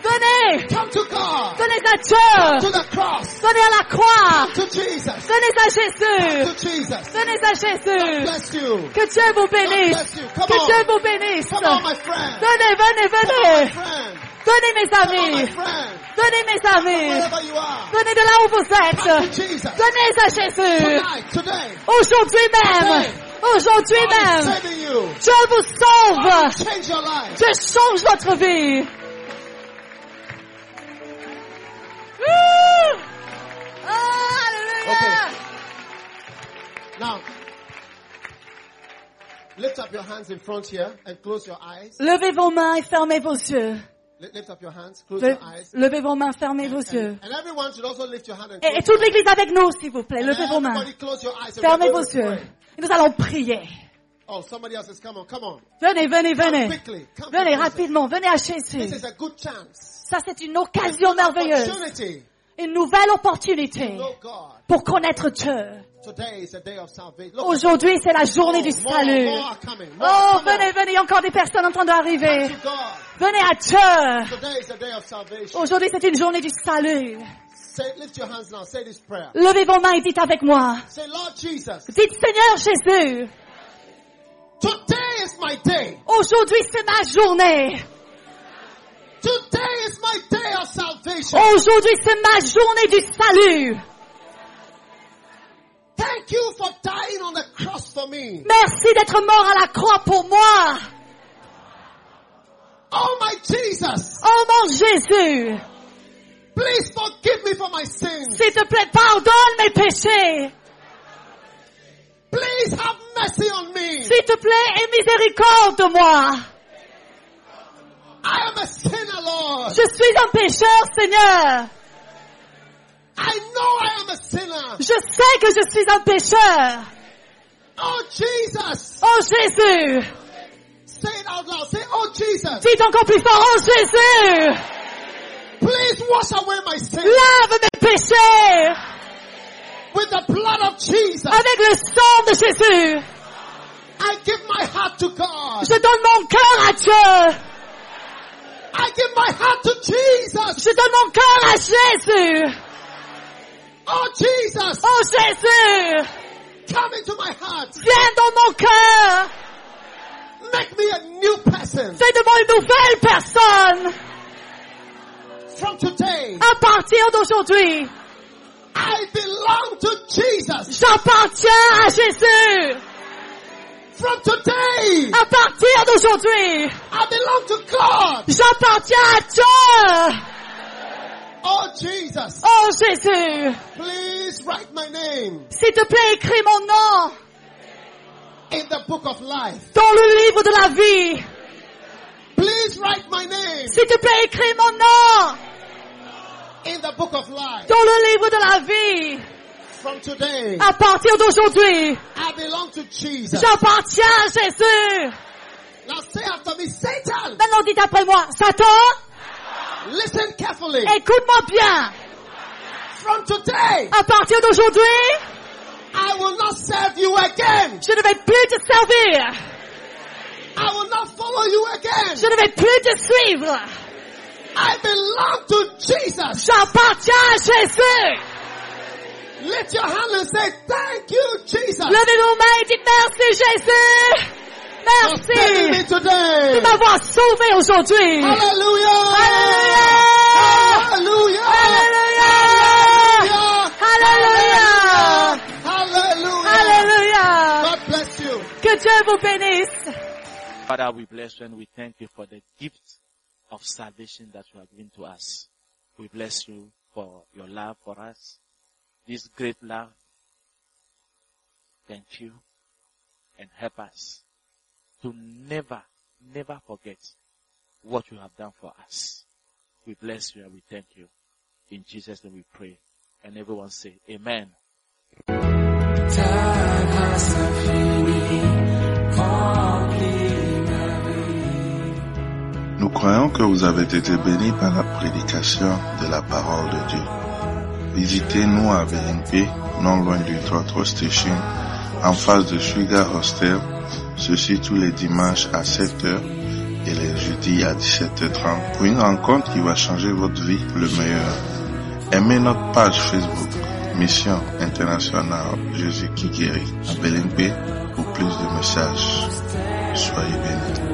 Venez. Come to God. Venez à Dieu. To the cross. Venez à la croix. Venez à Jésus. Venez à Jésus. Bless you. Que Dieu vous bénisse. bless you. Come Que on. Dieu vous bénisse. Come on, my friend. Venez, venez, Come on, my venez. friend. Venez, mes Come on, my amis. friend. Venez, mes amis. Wherever you are. Venez de là où vous Come to êtes. Jesus. Venez à Jésus. Tonight, today. Aujourd'hui même. Aujourd'hui God is même. saving you. Dieu vous sauve. Change your life. Dieu change votre vie. Wouh! Oh, alléluia. Now, lift up your hands in front here and close your eyes. Levez vos mains et fermez vos yeux. Li- Lift up your hands, close Le- your eyes. levez vos mains, fermez vos yeux. And, everyone should also lift your hand and Et, toute l'église avec nous, s'il vous plaît. Levez vos mains. everybody close your eyes and Fermez vos yeux. Et nous allons prier. Oh, somebody else is come on, come on. Venez, venez, venez. Quickly, come Venez rapidement. Venez à This Jésus. is a good chance. Ça, c'est une occasion merveilleuse. Une nouvelle opportunité pour connaître Dieu. Aujourd'hui, c'est la journée du salut. Oh, venez, venez. Encore des personnes en train d'arriver. Venez à Dieu. Aujourd'hui, c'est une journée du salut. Levez vos mains et dites avec moi. Dites Seigneur Jésus, aujourd'hui c'est ma journée. Aujourd'hui c'est ma journée du salut. Thank you for dying on the cross for me. Merci d'être mort à la croix pour moi. Oh my Jesus, Oh mon Jésus, please forgive me for my sins. s'il te plaît, pardonne mes péchés. Please have mercy on me. S'il te plaît, aie miséricorde de moi. I am a sinner, Lord. Je suis un pécheur, Seigneur. I know I am a sinner. Je sais que je suis un pécheur. Oh Jesus. Oh Jésus, Say it out loud. Say, oh Jesus. dites encore plus fort, oh Jésus, Please wash away my sins lave mes péchés with the blood of Jesus. avec le sang de Jésus. I give my heart to God. Je donne mon cœur à Dieu. I give my heart to Jesus. Je donne mon cœur à Jésus. Oh Jesus. Oh Jésus, Come into my heart. viens dans mon cœur. Make me a new person. Fais de moi une nouvelle personne. From today, À partir d'aujourd'hui, I belong to Jesus. j'appartiens à Jésus. From today, À partir d'aujourd'hui, I belong to God. j'appartiens à Dieu. Oh Jesus. Oh Jésus, Please write my name s'il te plaît, écris mon nom in the book of life. dans le livre de la vie. Please write my name S'il te plaît, écris mon nom in the book of life. dans le livre de la vie. From today, À partir d'aujourd'hui, I belong to Jesus. j'appartiens à Jésus. Now say after me, Satan, Maintenant, dites après moi, Satan, listen carefully. écoute-moi bien. From today, À partir d'aujourd'hui, I will not serve you again. je ne vais plus te servir. I will not follow you again. Je ne vais plus te suivre. I belong to Jesus. J'appartiens à Jésus. Lift your hand and say, thank you, Jesus. Levez vos mains et dites merci Jésus. for saving me Merci today. de m'avoir sauvé aujourd'hui. Hallelujah. Hallelujah. Hallelujah. Hallelujah. Hallelujah. Hallelujah. God bless you. Que Dieu vous bénisse. Father, we bless you and we thank you for the gift of salvation that you have given to us. We bless you for your love for us, this great love. Thank you and help us to never, never forget what you have done for us. We bless you and we thank you. In Jesus' name we pray. And everyone say amen. Nous croyons que vous avez été bénis par la prédication de la parole de Dieu. Visitez-nous à BNP, non loin du Trotro Station, en face de Sugar Hostel, ceci tous les dimanches à 7h et les jeudis à 17h30 pour une rencontre qui va changer votre vie le meilleur. Aimez notre page Facebook, Mission Internationale Jésus qui guérit à BNP pour plus de messages. Soyez bénis.